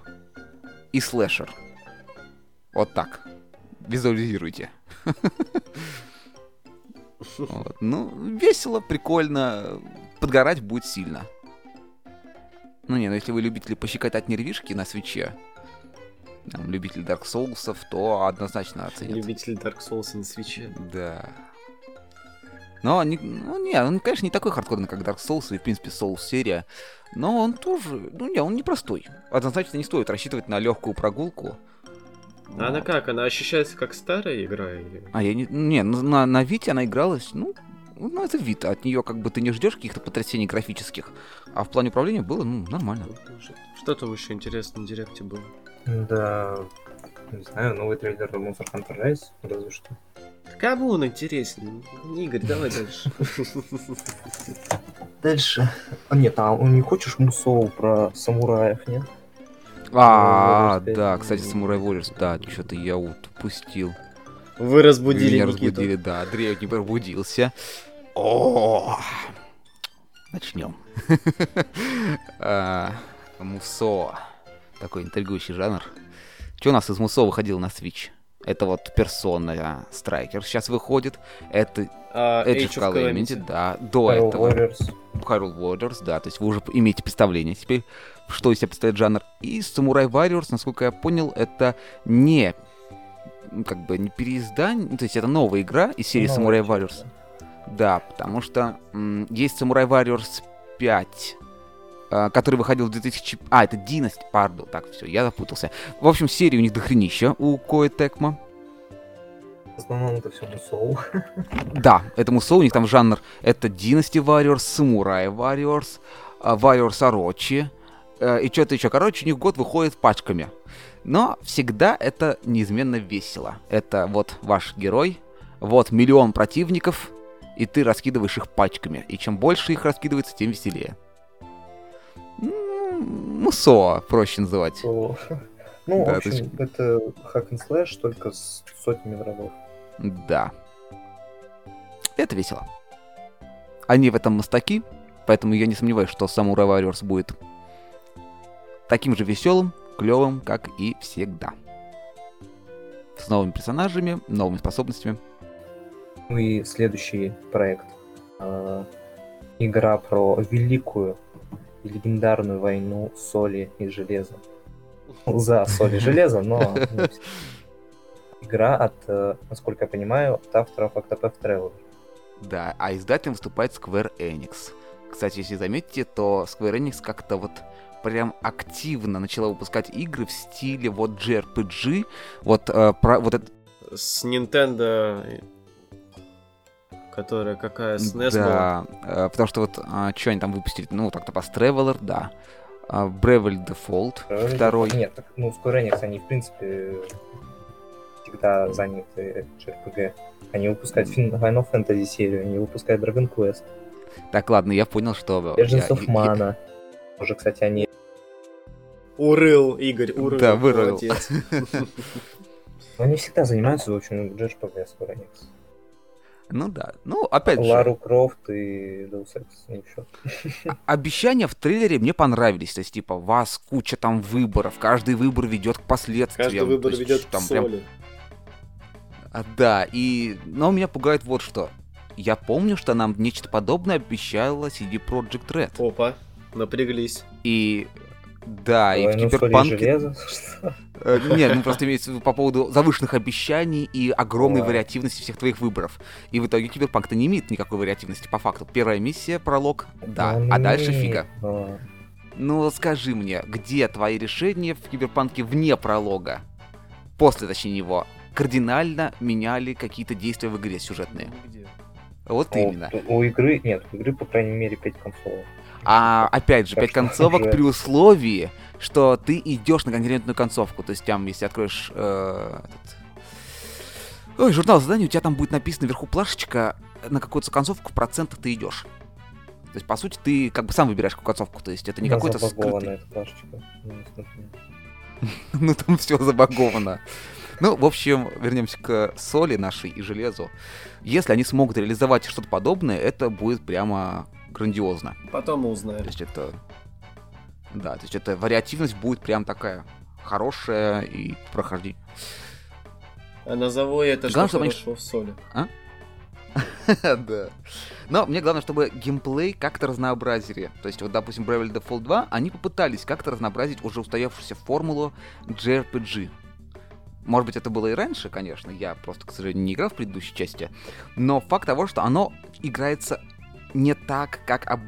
и слэшер. Вот так. Визуализируйте. [LAUGHS] Вот. Ну, весело, прикольно. Подгорать будет сильно. Ну не, ну если вы любители пощекотать нервишки на свече, там, любитель Dark Souls, то однозначно оценят. Любитель Dark Souls на свече. Да. Но, не, ну, не, он, конечно, не такой хардкорный, как Dark Souls и, в принципе, Souls серия. Но он тоже, ну, не, он непростой. Однозначно не стоит рассчитывать на легкую прогулку. А она как? Она ощущается как старая игра? Или... А я не... Не, на, на Вите она игралась, ну, ну, это Вита. От нее как бы ты не ждешь каких-то потрясений графических. А в плане управления было, ну, нормально. Что там еще интересно на директе было? Да, не знаю, новый трейлер Monster Hunter Rise, разве что. Кому он интересен? Игорь, давай дальше. [LAUGHS] Дальше. А нет, а он не хочешь мусоу про самураев, нет? А, да, кстати, Samurai Warriors, да, что-то я упустил. Вы разбудили Меня Никиту. разбудили, да, Андрей не пробудился. О, начнем. [LAUGHS] А, Мусо. Такой интригующий жанр. Что у нас из Мусо выходило на Switch? Это вот Persona Striker сейчас выходит. Это А, Edge of Calamity, да. До Hyrule этого Warriors. Hyrule Warriors, да. То есть вы уже имеете представление теперь, что из себя представляет жанр. И Samurai Warriors, насколько я понял, это не м, как бы не переиздание, ну, то есть это новая игра из серии Новая Samurai Warriors. Да, потому что м, есть Samurai Warriors 5, а, который выходил в 2000... А, это Dynasty, пардон, так, все, я запутался. В общем, серии у них дохренища у Koei Tecmo. В основном это все мусоу. [LAUGHS] Да, это Мусо, у них там жанр, это Dynasty Warriors, Samurai Warriors, а, Warriors Orochi, э, и что-то еще. Короче, у них год выходит пачками. Но всегда это неизменно весело. Это вот ваш герой, вот миллион противников, и ты раскидываешь их пачками. И чем больше их раскидывается, тем веселее. Мусо проще называть. Ну, Да, в общем, это hack and slash только с сотнями врагов. Да. Это весело. Они в этом мастаки, поэтому я не сомневаюсь, что Samurai Warriors будет таким же веселым, клевым, как и всегда. С новыми персонажами, новыми способностями. Ну и следующий проект. А, Игра про великую и легендарную войну соли и железа. За соль и [LAUGHS] железо, но... вс- Игра от, э, насколько я понимаю, от авторов Octopath Traveler. Да, а издателем выступает Square Enix. Кстати, если заметите, то Square Enix как-то вот прям активно начала выпускать игры в стиле вот JRPG, вот, э, про, вот это С Nintendo, которая какая, с NES была. Да, э, потому что вот что они там выпустили? Ну, так-то Pass Traveler, да. А, Bravely Default, Вроде- второй. Нет, так, ну, Square Enix, они, в принципе, всегда заняты JRPG. Они выпускают Final Fantasy серию, они выпускают Dragon Quest, Так, ладно, я понял, что... Legends я- of Mana. Уже, кстати, они... Урыл, Игорь, урыл. Да, вырыл. [LAUGHS] Они всегда занимаются, в общем, JRPG Square Enix. Ну да. Ну, опять же, Лару Крофт и Deus Ex счет. обещания в трейлере мне понравились. То есть, типа, у вас куча там выборов, каждый выбор ведет к последствиям. Каждый выбор есть, ведет к там прям соли. А, Да, и... Но меня пугает вот что. Я помню, что нам нечто подобное обещала CD Projekt Red. Опа, напряглись. И... Да, и в Ой, ну, Киберпанке... [LAUGHS] Э, Нет, ну просто имеется в виду по поводу завышенных обещаний и огромной Ой. вариативности всех твоих выборов. И в итоге Киберпанк-то не имеет никакой вариативности по факту. Первая миссия, пролог, да, а дальше фига. а, Ну скажи мне, где твои решения в Киберпанке вне пролога? После, точнее, него. Кардинально меняли какие-то действия в игре сюжетные. Вот именно. У игры, нет, у игры, по крайней мере, 5 консолей. А опять же, Так пять что концовок уже- при условии, что ты идешь на конкретную концовку. То есть там, если откроешь э, этот... Ой, журнал заданий, у тебя там будет написано вверху плашечка, на какую-то концовку в процентах ты идешь. То есть, по сути, ты как бы сам выбираешь какую концовку. То есть это не Она какой-то скрытый... смотри. [LAUGHS] Ну, там все забаговано. Ну, в общем, вернемся к соли нашей и железу. Если они смогут реализовать что-то подобное, это будет прямо грандиозно. Потом мы То узнаем. есть это... Да, то есть это вариативность будет прям такая хорошая и прохождение. А назову я это, что Главное, чтобы они- хорошо в соли. [LAUGHS] Да. Но мне главное, чтобы геймплей как-то разнообразили. То есть вот, допустим, Bravely Default 2, они попытались как-то разнообразить уже устоявшуюся формулу JRPG. Может быть, это было и раньше, конечно, я просто, к сожалению, не играл в предыдущей части. Но факт того, что оно играется не так, как об-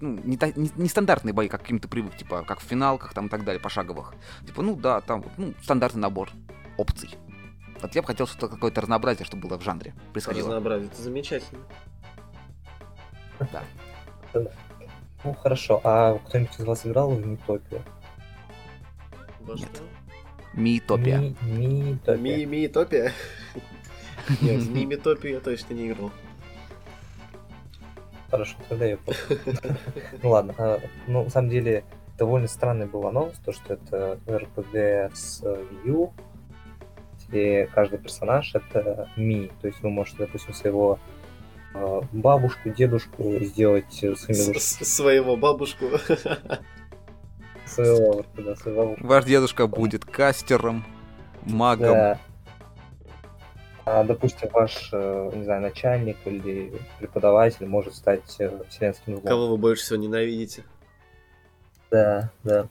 ну, не, та- не- не стандартные бои, как каким-то привык, типа, как в финалках там и так далее, пошаговых. Типа, ну да, там, ну, стандартный набор опций. Вот я бы хотел, что какое-то разнообразие, чтобы было в жанре происходило. Разнообразие. Это замечательно. Ну хорошо, а кто-нибудь из вас играл в Митопию? Нет. что? Митопия. Ми- Митопия. Ми Миитопия? Нет, в Мимитопию я точно не играл. Хорошо, тогда я понял. Ну ладно, а, ну на самом деле довольно странный был анонс, то что это RPG с э, Wii U, где каждый персонаж это Ми, то есть вы можете, допустим, своего э, бабушку, дедушку сделать э, своими Своего бабушку. своего, да, своего бабушку. Ваш дедушка будет кастером, магом. Да. А, допустим, ваш, э, не знаю, начальник или преподаватель может стать э, вселенским злом. Кого вы больше всего ненавидите? Да, да.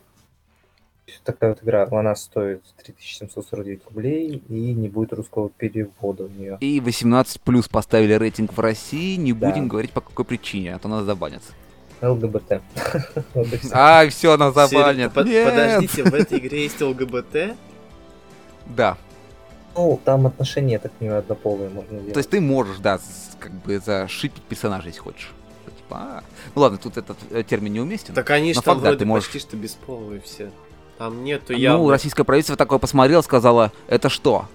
Такая вот игра, она стоит 3749 рублей и не будет русского перевода у нее. И 18 плюс поставили рейтинг в России. Не Да. будем говорить по какой причине, а то нас забанят. ЛГБТ. [LAUGHS] А, все, нас забанят. Подождите, в этой игре есть ЛГБТ? Да. Ну, там отношения, я так понимаю, однополые можно сделать. То есть ты можешь, да, как бы зашипить персонажа, если хочешь. Что, Типа, а. Ну ладно, тут этот э, термин неуместен. Так они же там факт, да, вроде ты можешь- почти что бесполые все. Там нету Ну, явно. российское правительство такое посмотрело, сказало, это что?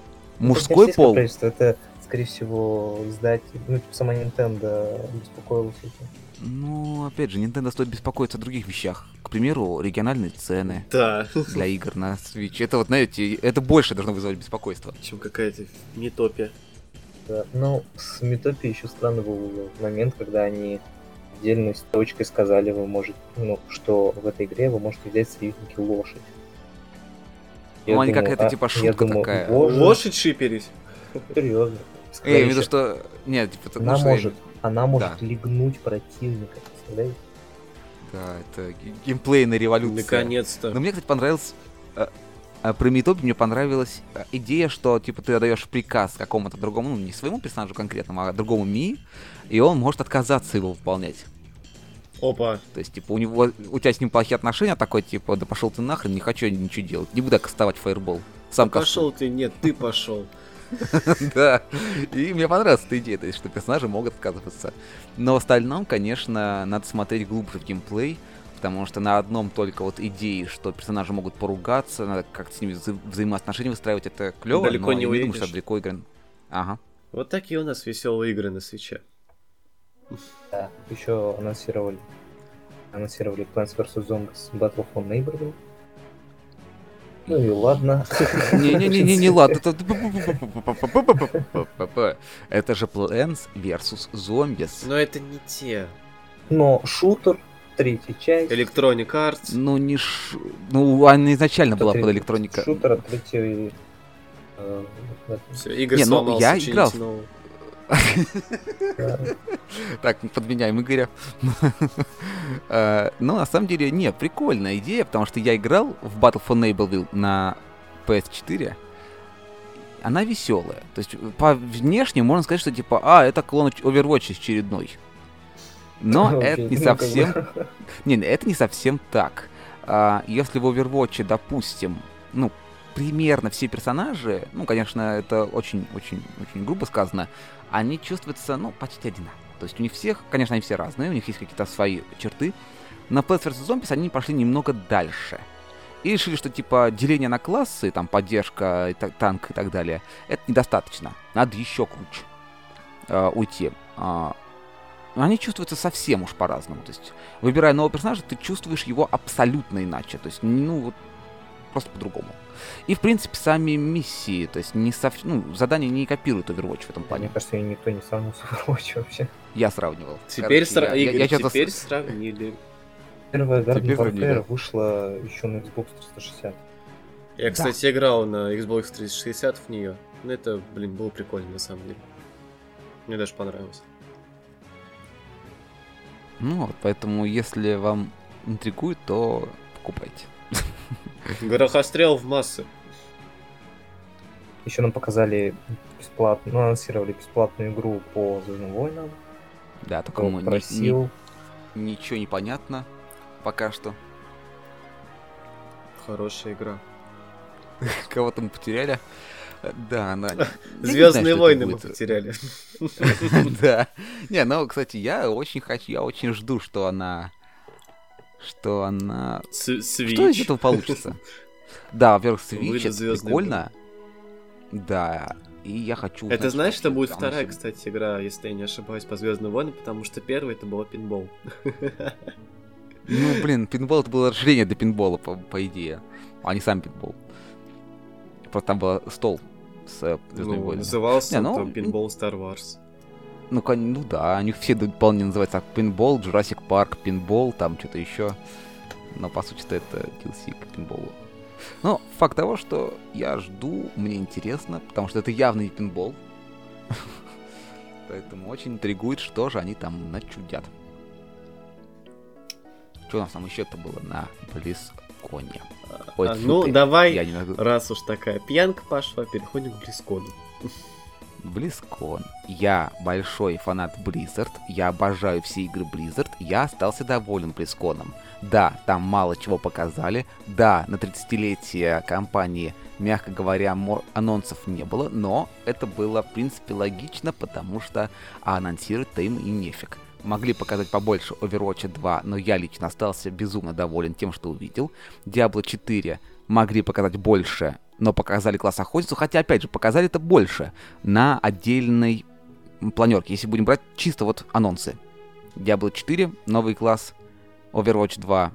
Ну, это Мужской российское пол? Это, скорее всего, издатель, ну, типа, сама Nintendo беспокоилась этим. Ну, опять же, Nintendo стоит беспокоиться о других вещах. К примеру, региональные цены Да, для игр на Switch. Это вот, знаете, это больше должно вызывать беспокойство. чем какая-то Митопия. Да. Ну, с Митопи еще странный был момент, когда они отдельной строчкой сказали, вы можете, ну, что в этой игре вы можете взять союзники лошадь. Ну, они думаю, какая-то, а- типа, я шутка думаю, такая. Боже, Лошадь шиперить? серьезно. Я имею в виду, что... Нет, типа, ну, она что я может, она может Да. легнуть противника, представляете? Да, это ге- геймплейная революция. Наконец-то. Но мне, кстати, понравилось... э, Про Митопи мне понравилась э, идея, что, типа, ты отдаешь приказ какому-то другому, ну, не своему персонажу конкретному, а другому Ми, и он может отказаться его выполнять. Опа. То есть, типа, у него, у тебя с ним плохие отношения, такой, типа, да пошел ты нахрен, не хочу я ничего делать, не буду я кастовать фаербол. Сам кастую. Пошел ты, нет, ты пошел. [LAUGHS] Да. И мне понравилась эта идея, то есть, что персонажи могут отказываться. Но в остальном, конечно, надо смотреть глубже в геймплей, потому что на одном только вот идее, что персонажи могут поругаться, надо как-то с ними вза- взаимоотношения выстраивать, это клево, Далеко но не я не думаю, что далеко игры... Ага. Вот такие у нас веселые игры на свече. Да. Еще анонсировали, анонсировали Plants vs. Zombies Battle for Neighborville. Ну и ладно. Не-не-не, не ладно. Это же Plants vs. Zombies. Но это не те. Но шутер, третья часть. Electronic Arts. Ну, не ш... Ну, она изначально была под электроника. Шутер от третьей... Все, Игорь Не, ну, я играл. Так, подменяем Игоря. Э, Ну, на самом деле, не, прикольная идея, потому что я играл в Battle for Nableville на PS4. Она веселая. То есть, по внешне можно сказать, что типа, а, это клон Overwatch очередной. Но это не Ну, совсем Не, это не совсем так. А, если в Overwatch, допустим, ну, примерно все персонажи, ну, конечно, это очень-очень-очень грубо сказано, они чувствуются, ну, почти одинаково. То есть у них всех, конечно, они все разные, у них есть какие-то свои черты. На Plants vs. Zombies они пошли немного дальше. И решили, что, типа, деление на классы, там, поддержка, танк и так далее, это недостаточно. Надо еще круче э, уйти. А, они чувствуются совсем уж по-разному. То есть, выбирая нового персонажа, ты чувствуешь его абсолютно иначе. То есть, ну, вот, просто по-другому. И, в принципе, сами миссии, то есть, не сов... ну, задания не копируют Overwatch в этом Мне плане. кажется, ее никто не сравнил с Overwatch вообще. Я сравнивал. Теперь, Короче, сра- я- я- Игорь, я с- теперь сравнили. Первая Garden Warfare да. вышла еще на Xbox 360. Я, кстати, играл на Xbox 360 в нее. Ну, это, блин, было прикольно, на самом деле. Мне даже понравилось. Ну, вот, поэтому, если вам интригует, то покупайте. Горохострел в массы. Еще нам показали бесплатно, ну, анонсировали бесплатную игру по Звездным войнам. Да, только Кто ну, ни- просил. ни- ничего не понятно пока что. Хорошая игра. [LAUGHS] Кого-то мы потеряли. Да, она... [LAUGHS] Звездные войны мы потеряли. [LAUGHS] Да. Не, ну, кстати, я очень хочу, я очень жду, что она... Что она... С- Что из этого получится? [LAUGHS] Да, во-первых, Switch, это «Звездные прикольно. Да, и я хочу... Это знаешь, что будет вторая, еще- кстати, игра, если я не ошибаюсь, по Звездным войнам, потому что первая это была пинбол. Ну, блин, пинбол это было расширение до пинбола, по, по идее, а не сам пинбол. Просто там был стол с э, Звездными Ну, войнами. назывался Не, ну, пинбол Star Wars. Ну, ну да, они все дополнительно называются так, пинбол, Jurassic Park, пинбол, там что-то еще. Но по сути-то это DLC к пинболу. Но факт того, что я жду, мне интересно, потому что это явный пинбол. [LAUGHS] Поэтому очень интригует, что же они там начудят. Что у нас там еще-то было на Близконе? Ой, А, ну, ты, давай, Я не могу. раз уж такая пьянка пошла, переходим к Близкону. Близкон. Я большой фанат Blizzard, я обожаю все игры Blizzard, я остался доволен Близконом. Да, там мало чего показали, да, на 30-летие компании, мягко говоря, анонсов не было, но это было, в принципе, логично, потому что анонсировать-то им и нефиг. Могли показать побольше Overwatch 2, но я лично остался безумно доволен тем, что увидел. Diablo 4 могли показать больше, но показали класс охотницу, хотя, опять же, показали это больше на отдельной планерке, если будем брать чисто вот анонсы. Diablo 4, новый класс, Overwatch 2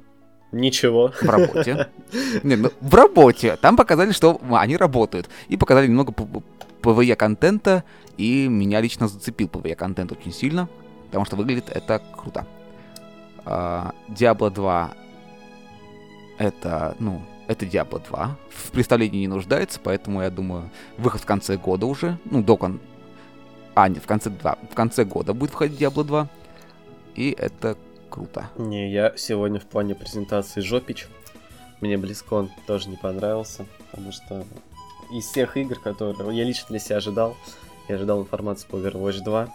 Ничего. в работе. Не, ну, в работе. Там показали, что они работают. И показали немного PvE контента, и меня лично зацепил PvE контент очень сильно, потому что выглядит это круто. А, Diablo 2 это, ну, это Diablo 2. В представлении не нуждается, поэтому я думаю, выход в конце года уже, ну, до кон... А, нет, в конце, да, в конце года будет выходить Diablo 2. И это круто. Не, я сегодня в плане презентации жопич. Мне Близкон тоже не понравился, потому что из всех игр, которые я лично для себя ожидал, я ожидал информацию по Overwatch 2.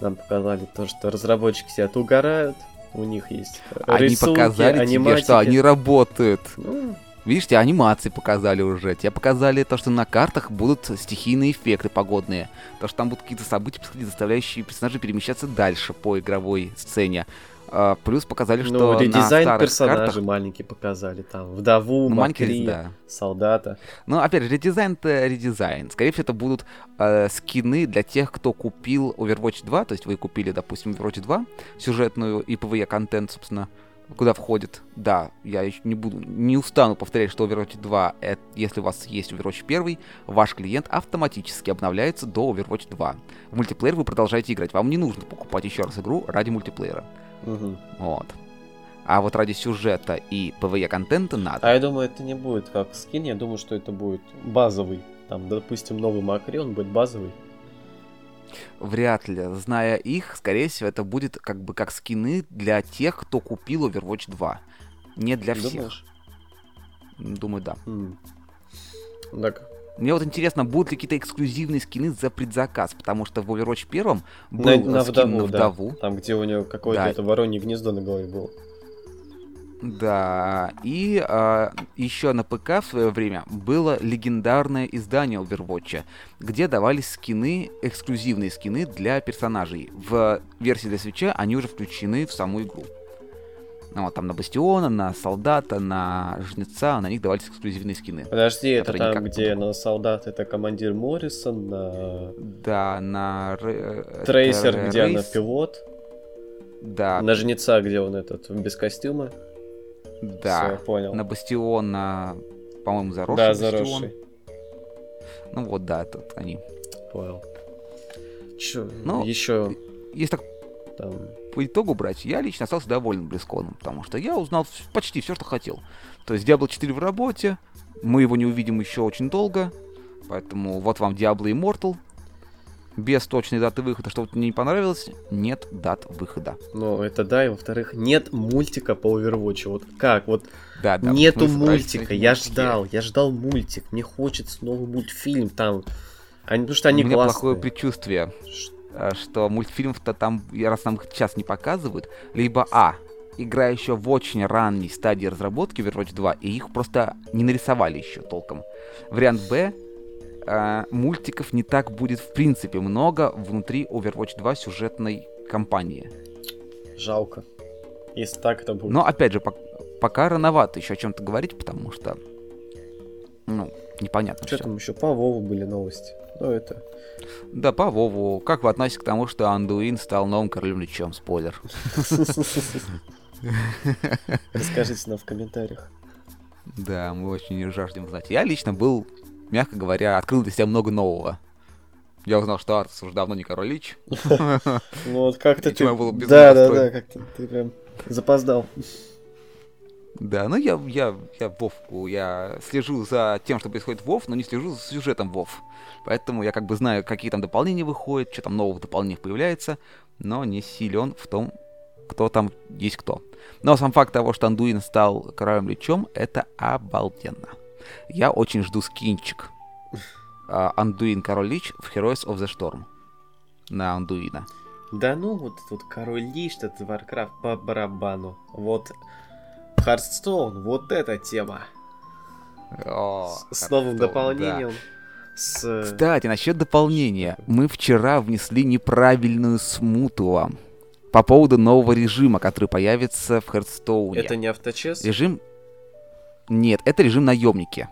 Нам показали то, что разработчики сидят угорают, у них есть Они рисунки, показали тебе, аниматики. что они работают. Ну, Видишь, тебе анимации показали уже. Тебе показали то, что на картах будут стихийные эффекты погодные. То, что там будут какие-то события, происходить, заставляющие персонажей перемещаться дальше по игровой сцене. А, плюс показали, что ну, на старых персонажей картах... маленький показали. Там вдову, Ну, Макри, да. солдата. Ну, опять же, редизайн-то редизайн. Скорее всего, это будут э, скины для тех, кто купил Overwatch 2. То есть вы купили, допустим, Overwatch 2, сюжетную и PvE контент, собственно, куда входит, да, я еще не буду, не устану повторять, что Overwatch 2, это, если у вас есть Overwatch 1, ваш клиент автоматически обновляется до Overwatch 2. В мультиплеер вы продолжаете играть, вам не нужно покупать еще раз игру ради мультиплеера. Мгм. Вот. А вот ради сюжета и PvE контента надо. А я думаю, это не будет как скин, я думаю, что это будет базовый. Там, допустим, новый Макри, он будет базовый. Вряд ли. Зная их, скорее всего, это будет как бы как скины для тех, кто купил Overwatch 2. Не для всех. Думаешь? Думаю, да. М. Так, Мне вот интересно, будут ли какие-то эксклюзивные скины за предзаказ, потому что в Overwatch 1 был на, на скин вдову, на да. вдову. Там, где у него какое-то Да. это воронье гнездо на голове было. Да, и а, еще на ПК в свое время было легендарное издание Overwatch, где давались скины, эксклюзивные скины для персонажей. В версии для свеча они уже включены в саму игру. Ну, вот, там на Бастиона, на Солдата, на Жнеца, на них давались эксклюзивные скины. Подожди, это там, где на солдат это командир Моррисон, на Да, на... Это трейсер, где она Рейс, пилот, Да, на жнеца, где он этот без костюма. да. Всё, понял. На Бастиона, по-моему, заросший да, Бастион. заросший. Ну вот, да, тут они. Понял. Чё, Ну, еще Есть так там... по итогу брать, я лично остался доволен Близконом, потому что я узнал почти все, что хотел. То есть Diablo 4 в работе, мы его не увидим еще очень долго, поэтому вот вам Diablo Immortal, без точной даты выхода. Что вот мне не понравилось, нет дат выхода. Ну, это да, и во-вторых, нет мультика по Overwatch. Вот как? Вот Да, да. нету мультика. Я мультики. ждал, я ждал мультик. Мне хочется новый мультфильм там. Они, потому что они У меня классные. плохое предчувствие, что мультфильмов-то там, раз нам их сейчас не показывают, либо А, игра еще в очень ранней стадии разработки Overwatch 2, и их просто не нарисовали еще толком. Вариант Б, э, мультиков не так будет в принципе много внутри Overwatch 2 сюжетной кампании. Жалко. Если так это будет. Но опять же, пок- пока рановато еще о чем-то говорить, потому что, ну, непонятно Что всё. там еще по Вову были новости? Ну, это... Да, по Вову. Как вы относитесь к тому, что Андуин стал новым королем лечом? Спойлер. [LAUGHS] Расскажите нам в комментариях. Да, мы очень жаждем знать. Я лично был, мягко говоря, открыл для себя много нового. Я узнал, что Артус уже давно не король Лич. [LAUGHS] Ну вот как-то [LAUGHS] ты... Да, да, да, как-то ты прям запоздал. Да, ну я, я, я Вовку, я слежу за тем, что происходит в Вов, но не слежу за сюжетом Вов. Поэтому я как бы знаю, какие там дополнения выходят, что там нового дополнения появляется, но не силен в том, кто там есть кто. Но сам факт того, что Андуин стал королем лечом, это обалденно. Я очень жду скинчик. А, Андуин король лич в Heroes of the Storm. На Андуина. Да ну, вот вот король Лич, этот Warcraft по барабану. Вот Hearthstone, вот эта тема. О, С, с новым Hearthstone, да. дополнением. С... э, Кстати, насчет дополнения. Мы вчера внесли неправильную смуту вам. По поводу нового режима, который появится в Hearthstone е. Это не auto chess? Режим... Нет, это режим наемники.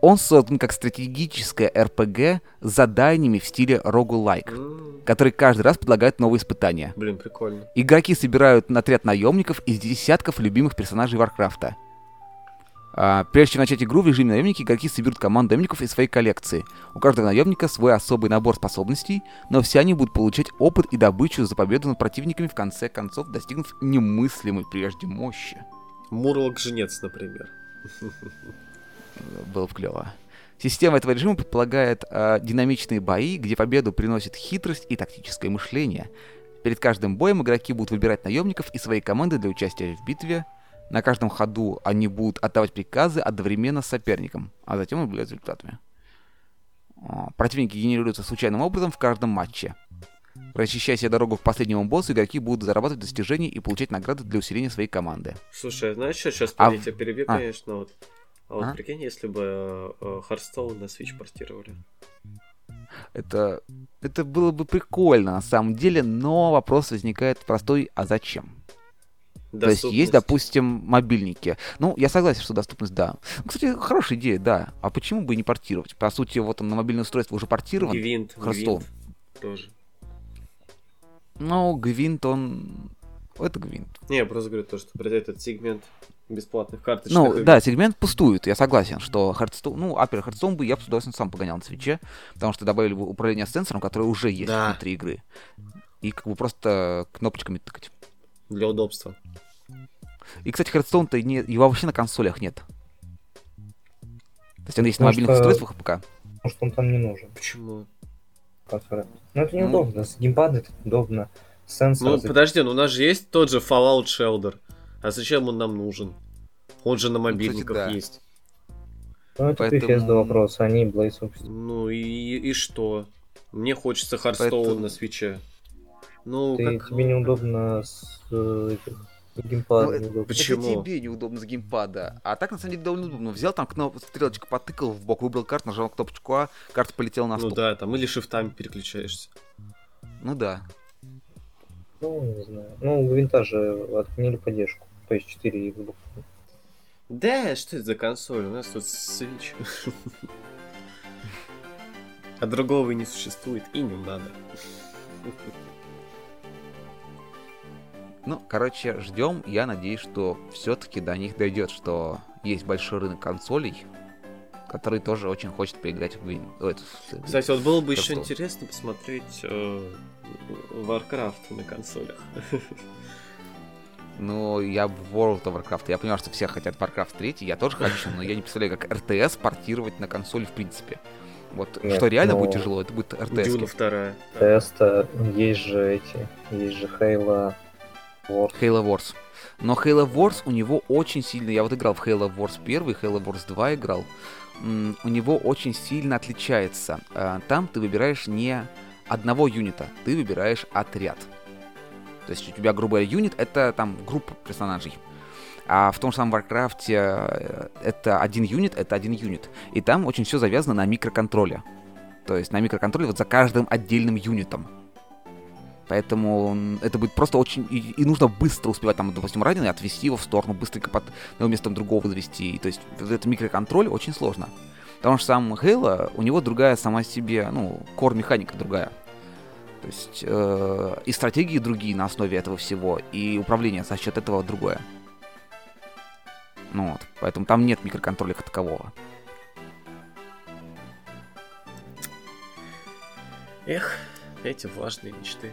Он создан как стратегическое РПГ с заданиями в стиле roguelike, М, который каждый раз предлагает новые испытания. Блин, прикольно. Игроки собирают отряд наемников из десятков любимых персонажей Warcraft а. А, прежде чем начать игру в режиме наемники, игроки соберут команду наемников из своей коллекции. У каждого наемника свой особый набор способностей, но все они будут получать опыт и добычу за победу над противниками в конце концов, достигнув немыслимой прежде мощи. Мурлок-женец, например. [LAUGHS] Было бы клево. Система этого режима предполагает а, динамичные бои, где победу приносит хитрость и тактическое мышление. Перед каждым боем игроки будут выбирать наемников и свои команды для участия в битве. На каждом ходу они будут отдавать приказы одновременно с соперником, а затем наблюдать результатами. О, Противники генерируются случайным образом в каждом матче. Расчищая себе дорогу к последнему боссу, игроки будут зарабатывать достижения и получать награды для усиления своей команды. Слушай, а знаешь, что сейчас А я тебя перебью, а. конечно, вот. А вот А? прикинь, если бы э, Hearthstone на Switch портировали. Это, это было бы прикольно на самом деле, но вопрос возникает простой, а зачем? То есть есть, допустим, мобильники. Ну, я согласен, что доступность, да. Ну, Кстати, хорошая идея, да. А почему бы не портировать? По сути, вот он на мобильное устройство уже портирован. Гвинт. Гвинт тоже. Но Гвинт, он... Это Гвинт. Не, я просто говорю то, что этот сегмент бесплатных карточек. Ну, да, сегмент пустует, я согласен, что Hearthstone, ну, Апер Hearthstone бы я бы с удовольствием сам погонял на свече, потому что добавили бы управление сенсором, которое уже есть Да. внутри игры. И как бы просто кнопочками тыкать. Для удобства. И, кстати, Hearthstone-то не, его вообще на консолях нет. То есть он есть на Потому мобильных что- устройствах ПК. Потому что он там не нужен. Почему? консоли. Ну это Ну. неудобно. С геймпада это удобно. Сенсор. Ну, за- подожди, ну у нас же есть тот же Fallout Shelter. А зачем он нам нужен? Он же на мобильниках да. есть. Ну, это поэтому- Bethesda вопрос, они Blaze Ops. Ну и, и что? Мне хочется Hearthstone Поэтому- на свече. Ну, Ты, как... тебе неудобно с э, геймпада. Ну, неудобно. Почему? Это тебе неудобно с геймпада. А так, на самом деле, довольно удобно. Взял там кноп... стрелочку потыкал в бок, выбрал карту, нажал кнопочку А, карта полетела на Ну стол. да, там или шифтами переключаешься. Ну да. Ну, не знаю. Ну, у винта же отменили поддержку. То есть 4 Xbox. Да, что это за консоль? У нас тут Switch. А другого и не существует, и не надо. Ну, короче, ждем. Я надеюсь, что все-таки до них дойдет, что есть большой рынок консолей, который тоже очень хочет поиграть в Win. Кстати, вот было бы еще интересно посмотреть э, Warcraft на консолях. Ну, я в World of Warcraft. Я понимаю, что все хотят Warcraft 3, я тоже хочу, но я не представляю, как RTS портировать на консоль в принципе. Вот, Нет, что реально но- будет тяжело, это будет Дюна RTS. вторая. Теста, есть же эти, есть же Halo Wars. Halo Wars. Но Halo Wars у него очень сильно... Я вот играл в Halo Wars 1, Halo Wars 2 играл. У него очень сильно отличается. А, Там ты выбираешь не одного юнита, ты выбираешь отряд. То есть у тебя, грубо говоря, юнит — это там группа персонажей. А в том же самом Warcraft э, это один юнит, это один юнит. И там очень все завязано на микроконтроле. То есть на микроконтроле вот за каждым отдельным юнитом. Поэтому это будет просто очень... И, и нужно быстро успевать, там, допустим, раненый, отвести его в сторону, быстренько под его место другого завести. То есть вот этот микроконтроль очень сложно. Потому что сам Хейла, у него другая сама себе, ну, кор-механика другая. То есть э, и стратегии другие на основе этого всего, и управление за счет этого другое. Ну вот, поэтому там нет микроконтроля как такового. Эх, эти влажные мечты.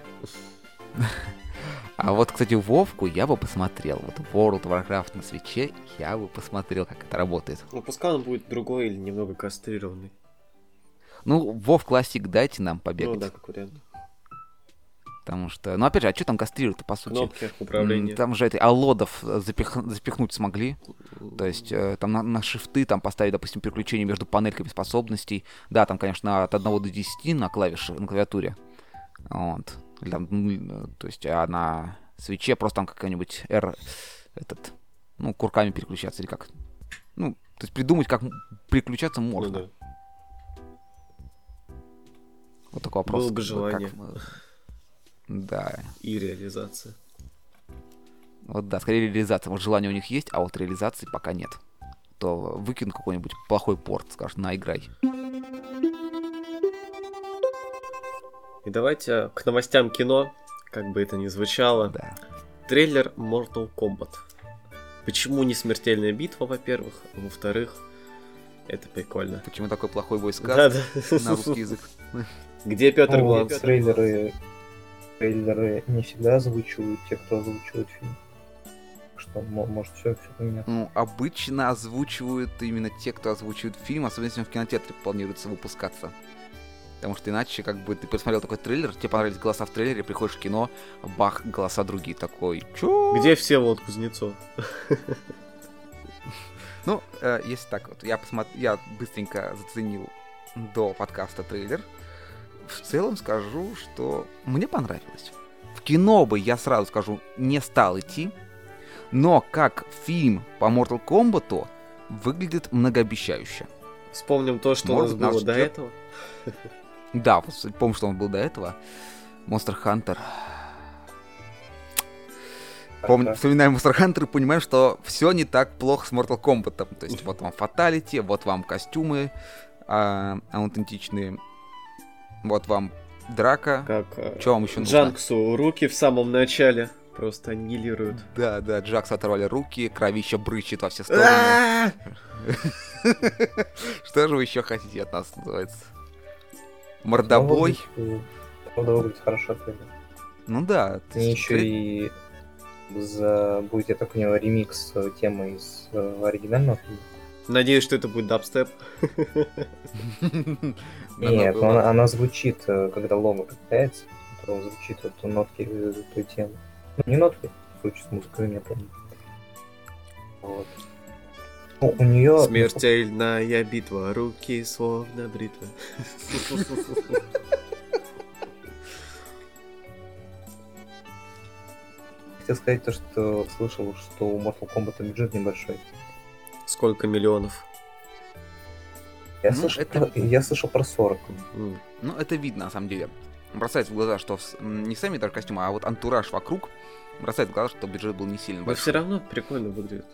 А вот, кстати, Вовку я бы посмотрел. Вот World of Warcraft на свече я бы посмотрел, как это работает. Ну, пускай он будет другой или немного кастрированный. Ну, Вов Классик дайте нам Ну побегать. да, как вариант. Потому что, ну опять же, а что там кастрируют по сути? Кнопки управления. Там же это аллодов э, запих- запихнуть смогли. То есть э, там на, на шифты там поставить, допустим, переключение между панельками способностей. Да, там, конечно, от 1 до 10 на клавише, на клавиатуре. Вот. Или там, м, э, то есть, а на свече просто там какая-нибудь R, этот, ну, курками переключаться или как. Ну, то есть придумать, как переключаться Ну можно. да. Вот такой вопрос. Было бы как желание. мы- Да. И реализация. Вот да, скорее реализация. Вот желание у них есть, а вот реализации пока нет. То выкину какой-нибудь плохой порт, скажут, на, играй. И давайте к новостям кино, как бы это ни звучало. Да. Трейлер Mortal Kombat. Почему не смертельная битва, во-первых, а во-вторых, это прикольно. Почему такой плохой [LAUGHS] войсказ Да-да. на русский язык? Где Петр Гланс? трейлеры, трейлеры не всегда озвучивают те, кто озвучивает фильм. Что, мо- может, все, все поменяться. Ну, обычно озвучивают именно те, кто озвучивает фильм, особенно если он в кинотеатре планируется выпускаться. Потому что иначе, как бы, ты посмотрел такой трейлер, тебе понравились голоса в трейлере, приходишь в кино, бах, голоса другие, такой, чё? Где Всеволод Кузнецов? [LAUGHS] Ну, э, если так вот, я, посмотр... я быстренько заценил до подкаста трейлер. В целом скажу, что мне понравилось. В кино бы, я сразу скажу, не стал идти. Но как фильм по Mortal Kombat выглядит многообещающе. Вспомним то, что у нас Может, [LAUGHS] нас было до ждет? этого. Да, помню, что он был до этого. Monster Hunter. Помню, вспоминаем Monster Hunter и понимаем, что все не так плохо с Mortal Kombat. То есть [LAUGHS] вот вам фаталити, вот вам костюмы а, аутентичные, вот вам драка. Как э, Что вам еще нужно? Джанксу руки в самом начале просто аннигилируют. Да, да, Джакса оторвали руки, кровища брычет во все стороны. А! [LAUGHS] Что же вы еще хотите от нас, называется? Мордобой? Правда, выглядит хорошо трейлер. Ну да. есть еще и за... будет, я так понимаю, ремикс э, темы из э, оригинального фильма. Надеюсь, что это будет дабстеп. [LAUGHS] Нет, она, звучит, э, когда лого появляется, то звучит вот нотки э, той темы. Ну, не нотки, звучит музыка, я помню. Вот. Ну, у нее... Смертельная битва, руки словно бритва. Хотел сказать то, что слышал, что у Mortal Kombat бюджет небольшой. Сколько миллионов? Я, Ну, слышал, это- про- я слышал про 40. М. Ну, это видно, на самом деле. Бросается в глаза, что не сами даже костюмы, а вот антураж вокруг бросает в глаза, что бюджет был не сильно Но большой. все равно прикольно выглядит.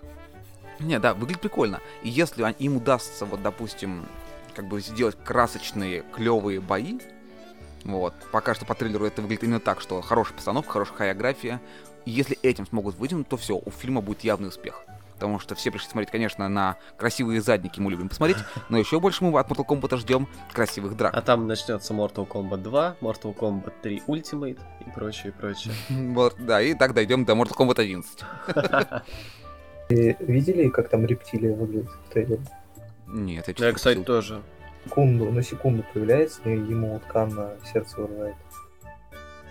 Не, да, выглядит прикольно. И если им удастся, вот, допустим, как бы сделать красочные, клевые бои, вот, пока что по трейлеру это выглядит именно так, что хорошая постановка, хорошая хореография. И если этим смогут вытянуть, то все, у фильма будет явный успех. Потому что все пришли смотреть, конечно, на красивые задники, мы любим посмотреть, но еще больше мы от Mortal Kombat ждем красивых драк. А там начнется Mortal Kombat 2, Mortal Kombat 3 Ultimate и прочее, и прочее. [LAUGHS] Вот, да, и так дойдем до Mortal Kombat 11. И [LAUGHS] видели, как там рептилия выглядит в трейлере? Нет, я кстати, тоже. секунду, на секунду появляется, и ему вот Канна сердце вырывает.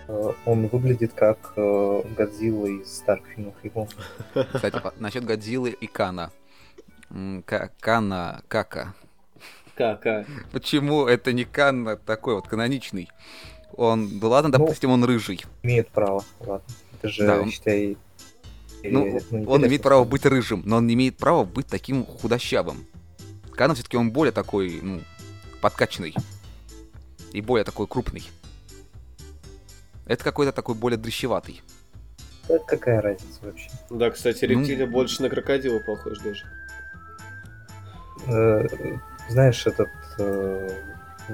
Э, Он выглядит как э, Годзилла из старых фильмов его. Кстати, насчет Годзиллы и Кана. Ка- Кана, Кака. Кака. Почему это не Канна такой вот каноничный? Он, да ладно, Ну, допустим, он рыжий. Имеет право, ладно. Это же, Да, он- считай... Ну, э, он имеет право быть рыжим, но он не имеет права быть таким худощавым. Кана все-таки он более такой, ну, подкачанный. И более такой крупный. Это какой-то такой более дрыщеватый. Да какая разница вообще? Да, кстати, Ну, рептилия больше на крокодила похож даже. Э, Знаешь, этот... э,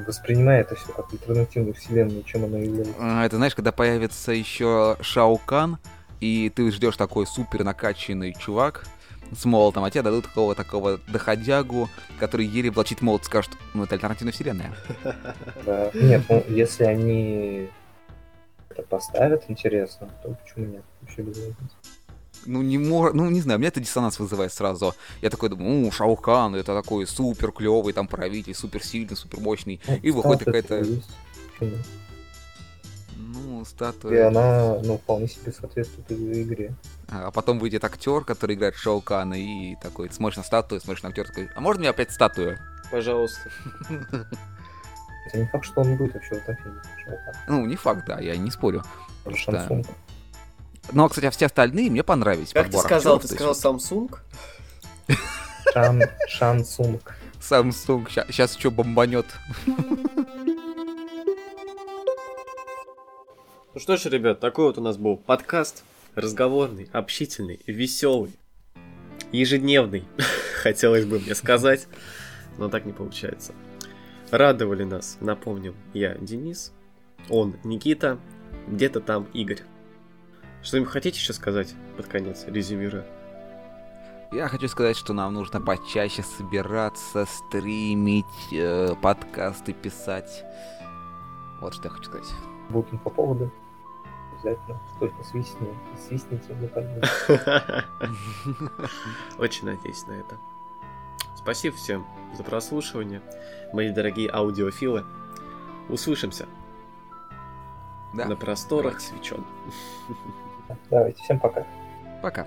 Воспринимай это все как альтернативную вселенную, чем она является. А, Это знаешь, когда появится еще Шаукан, и ты ждешь такой супер накачанный чувак с молотом, а тебе дадут такого такого доходягу, который еле влачит молот, скажет, ну это альтернативная вселенная. Да. Нет, ну если они это поставят интересно, то почему нет? Вообще без разницы. Ну не мор... ну не знаю, меня это диссонанс вызывает сразу. Я такой думаю, ну Шаукан, это такой супер клевый там правитель, супер сильный, супер мощный. Ну, И выходит какая-то-? Ну, И статуя. она, ну, вполне себе соответствует и игре. А потом выйдет актер, который играет Шаукана, и такой, смотришь на статую, смотришь на актера, такой, а можно мне опять статую? Пожалуйста. [LAUGHS] Это не факт, что он будет вообще в этом фильме. Ну, не факт, да, я не спорю. Тоже Что? Шансунг. Но, кстати, а все остальные мне понравились. Как ты сказал? актеров, Ты сказал Samsung? Шан, Шансунг. Samsung сейчас что бомбанет. Ну что ж, ребят, такой вот у нас был подкаст. Разговорный, общительный, веселый, ежедневный, [LAUGHS] хотелось бы мне сказать, но так не получается. Радовали нас, напомним, я Денис, он Никита, где-то там Игорь. Что-нибудь хотите еще сказать под конец, резюмируя? Я хочу сказать, что нам нужно почаще собираться, стримить, э, подкасты писать. Вот что я хочу сказать. Будут инфоповоды. Обязательно. Только свистни. Свистните, мы поймем. [LAUGHS] Очень надеюсь на это. Спасибо всем за прослушивание, мои дорогие аудиофилы. Услышимся Да, на просторах давайте. свечен. [LAUGHS] Давайте, всем пока. пока.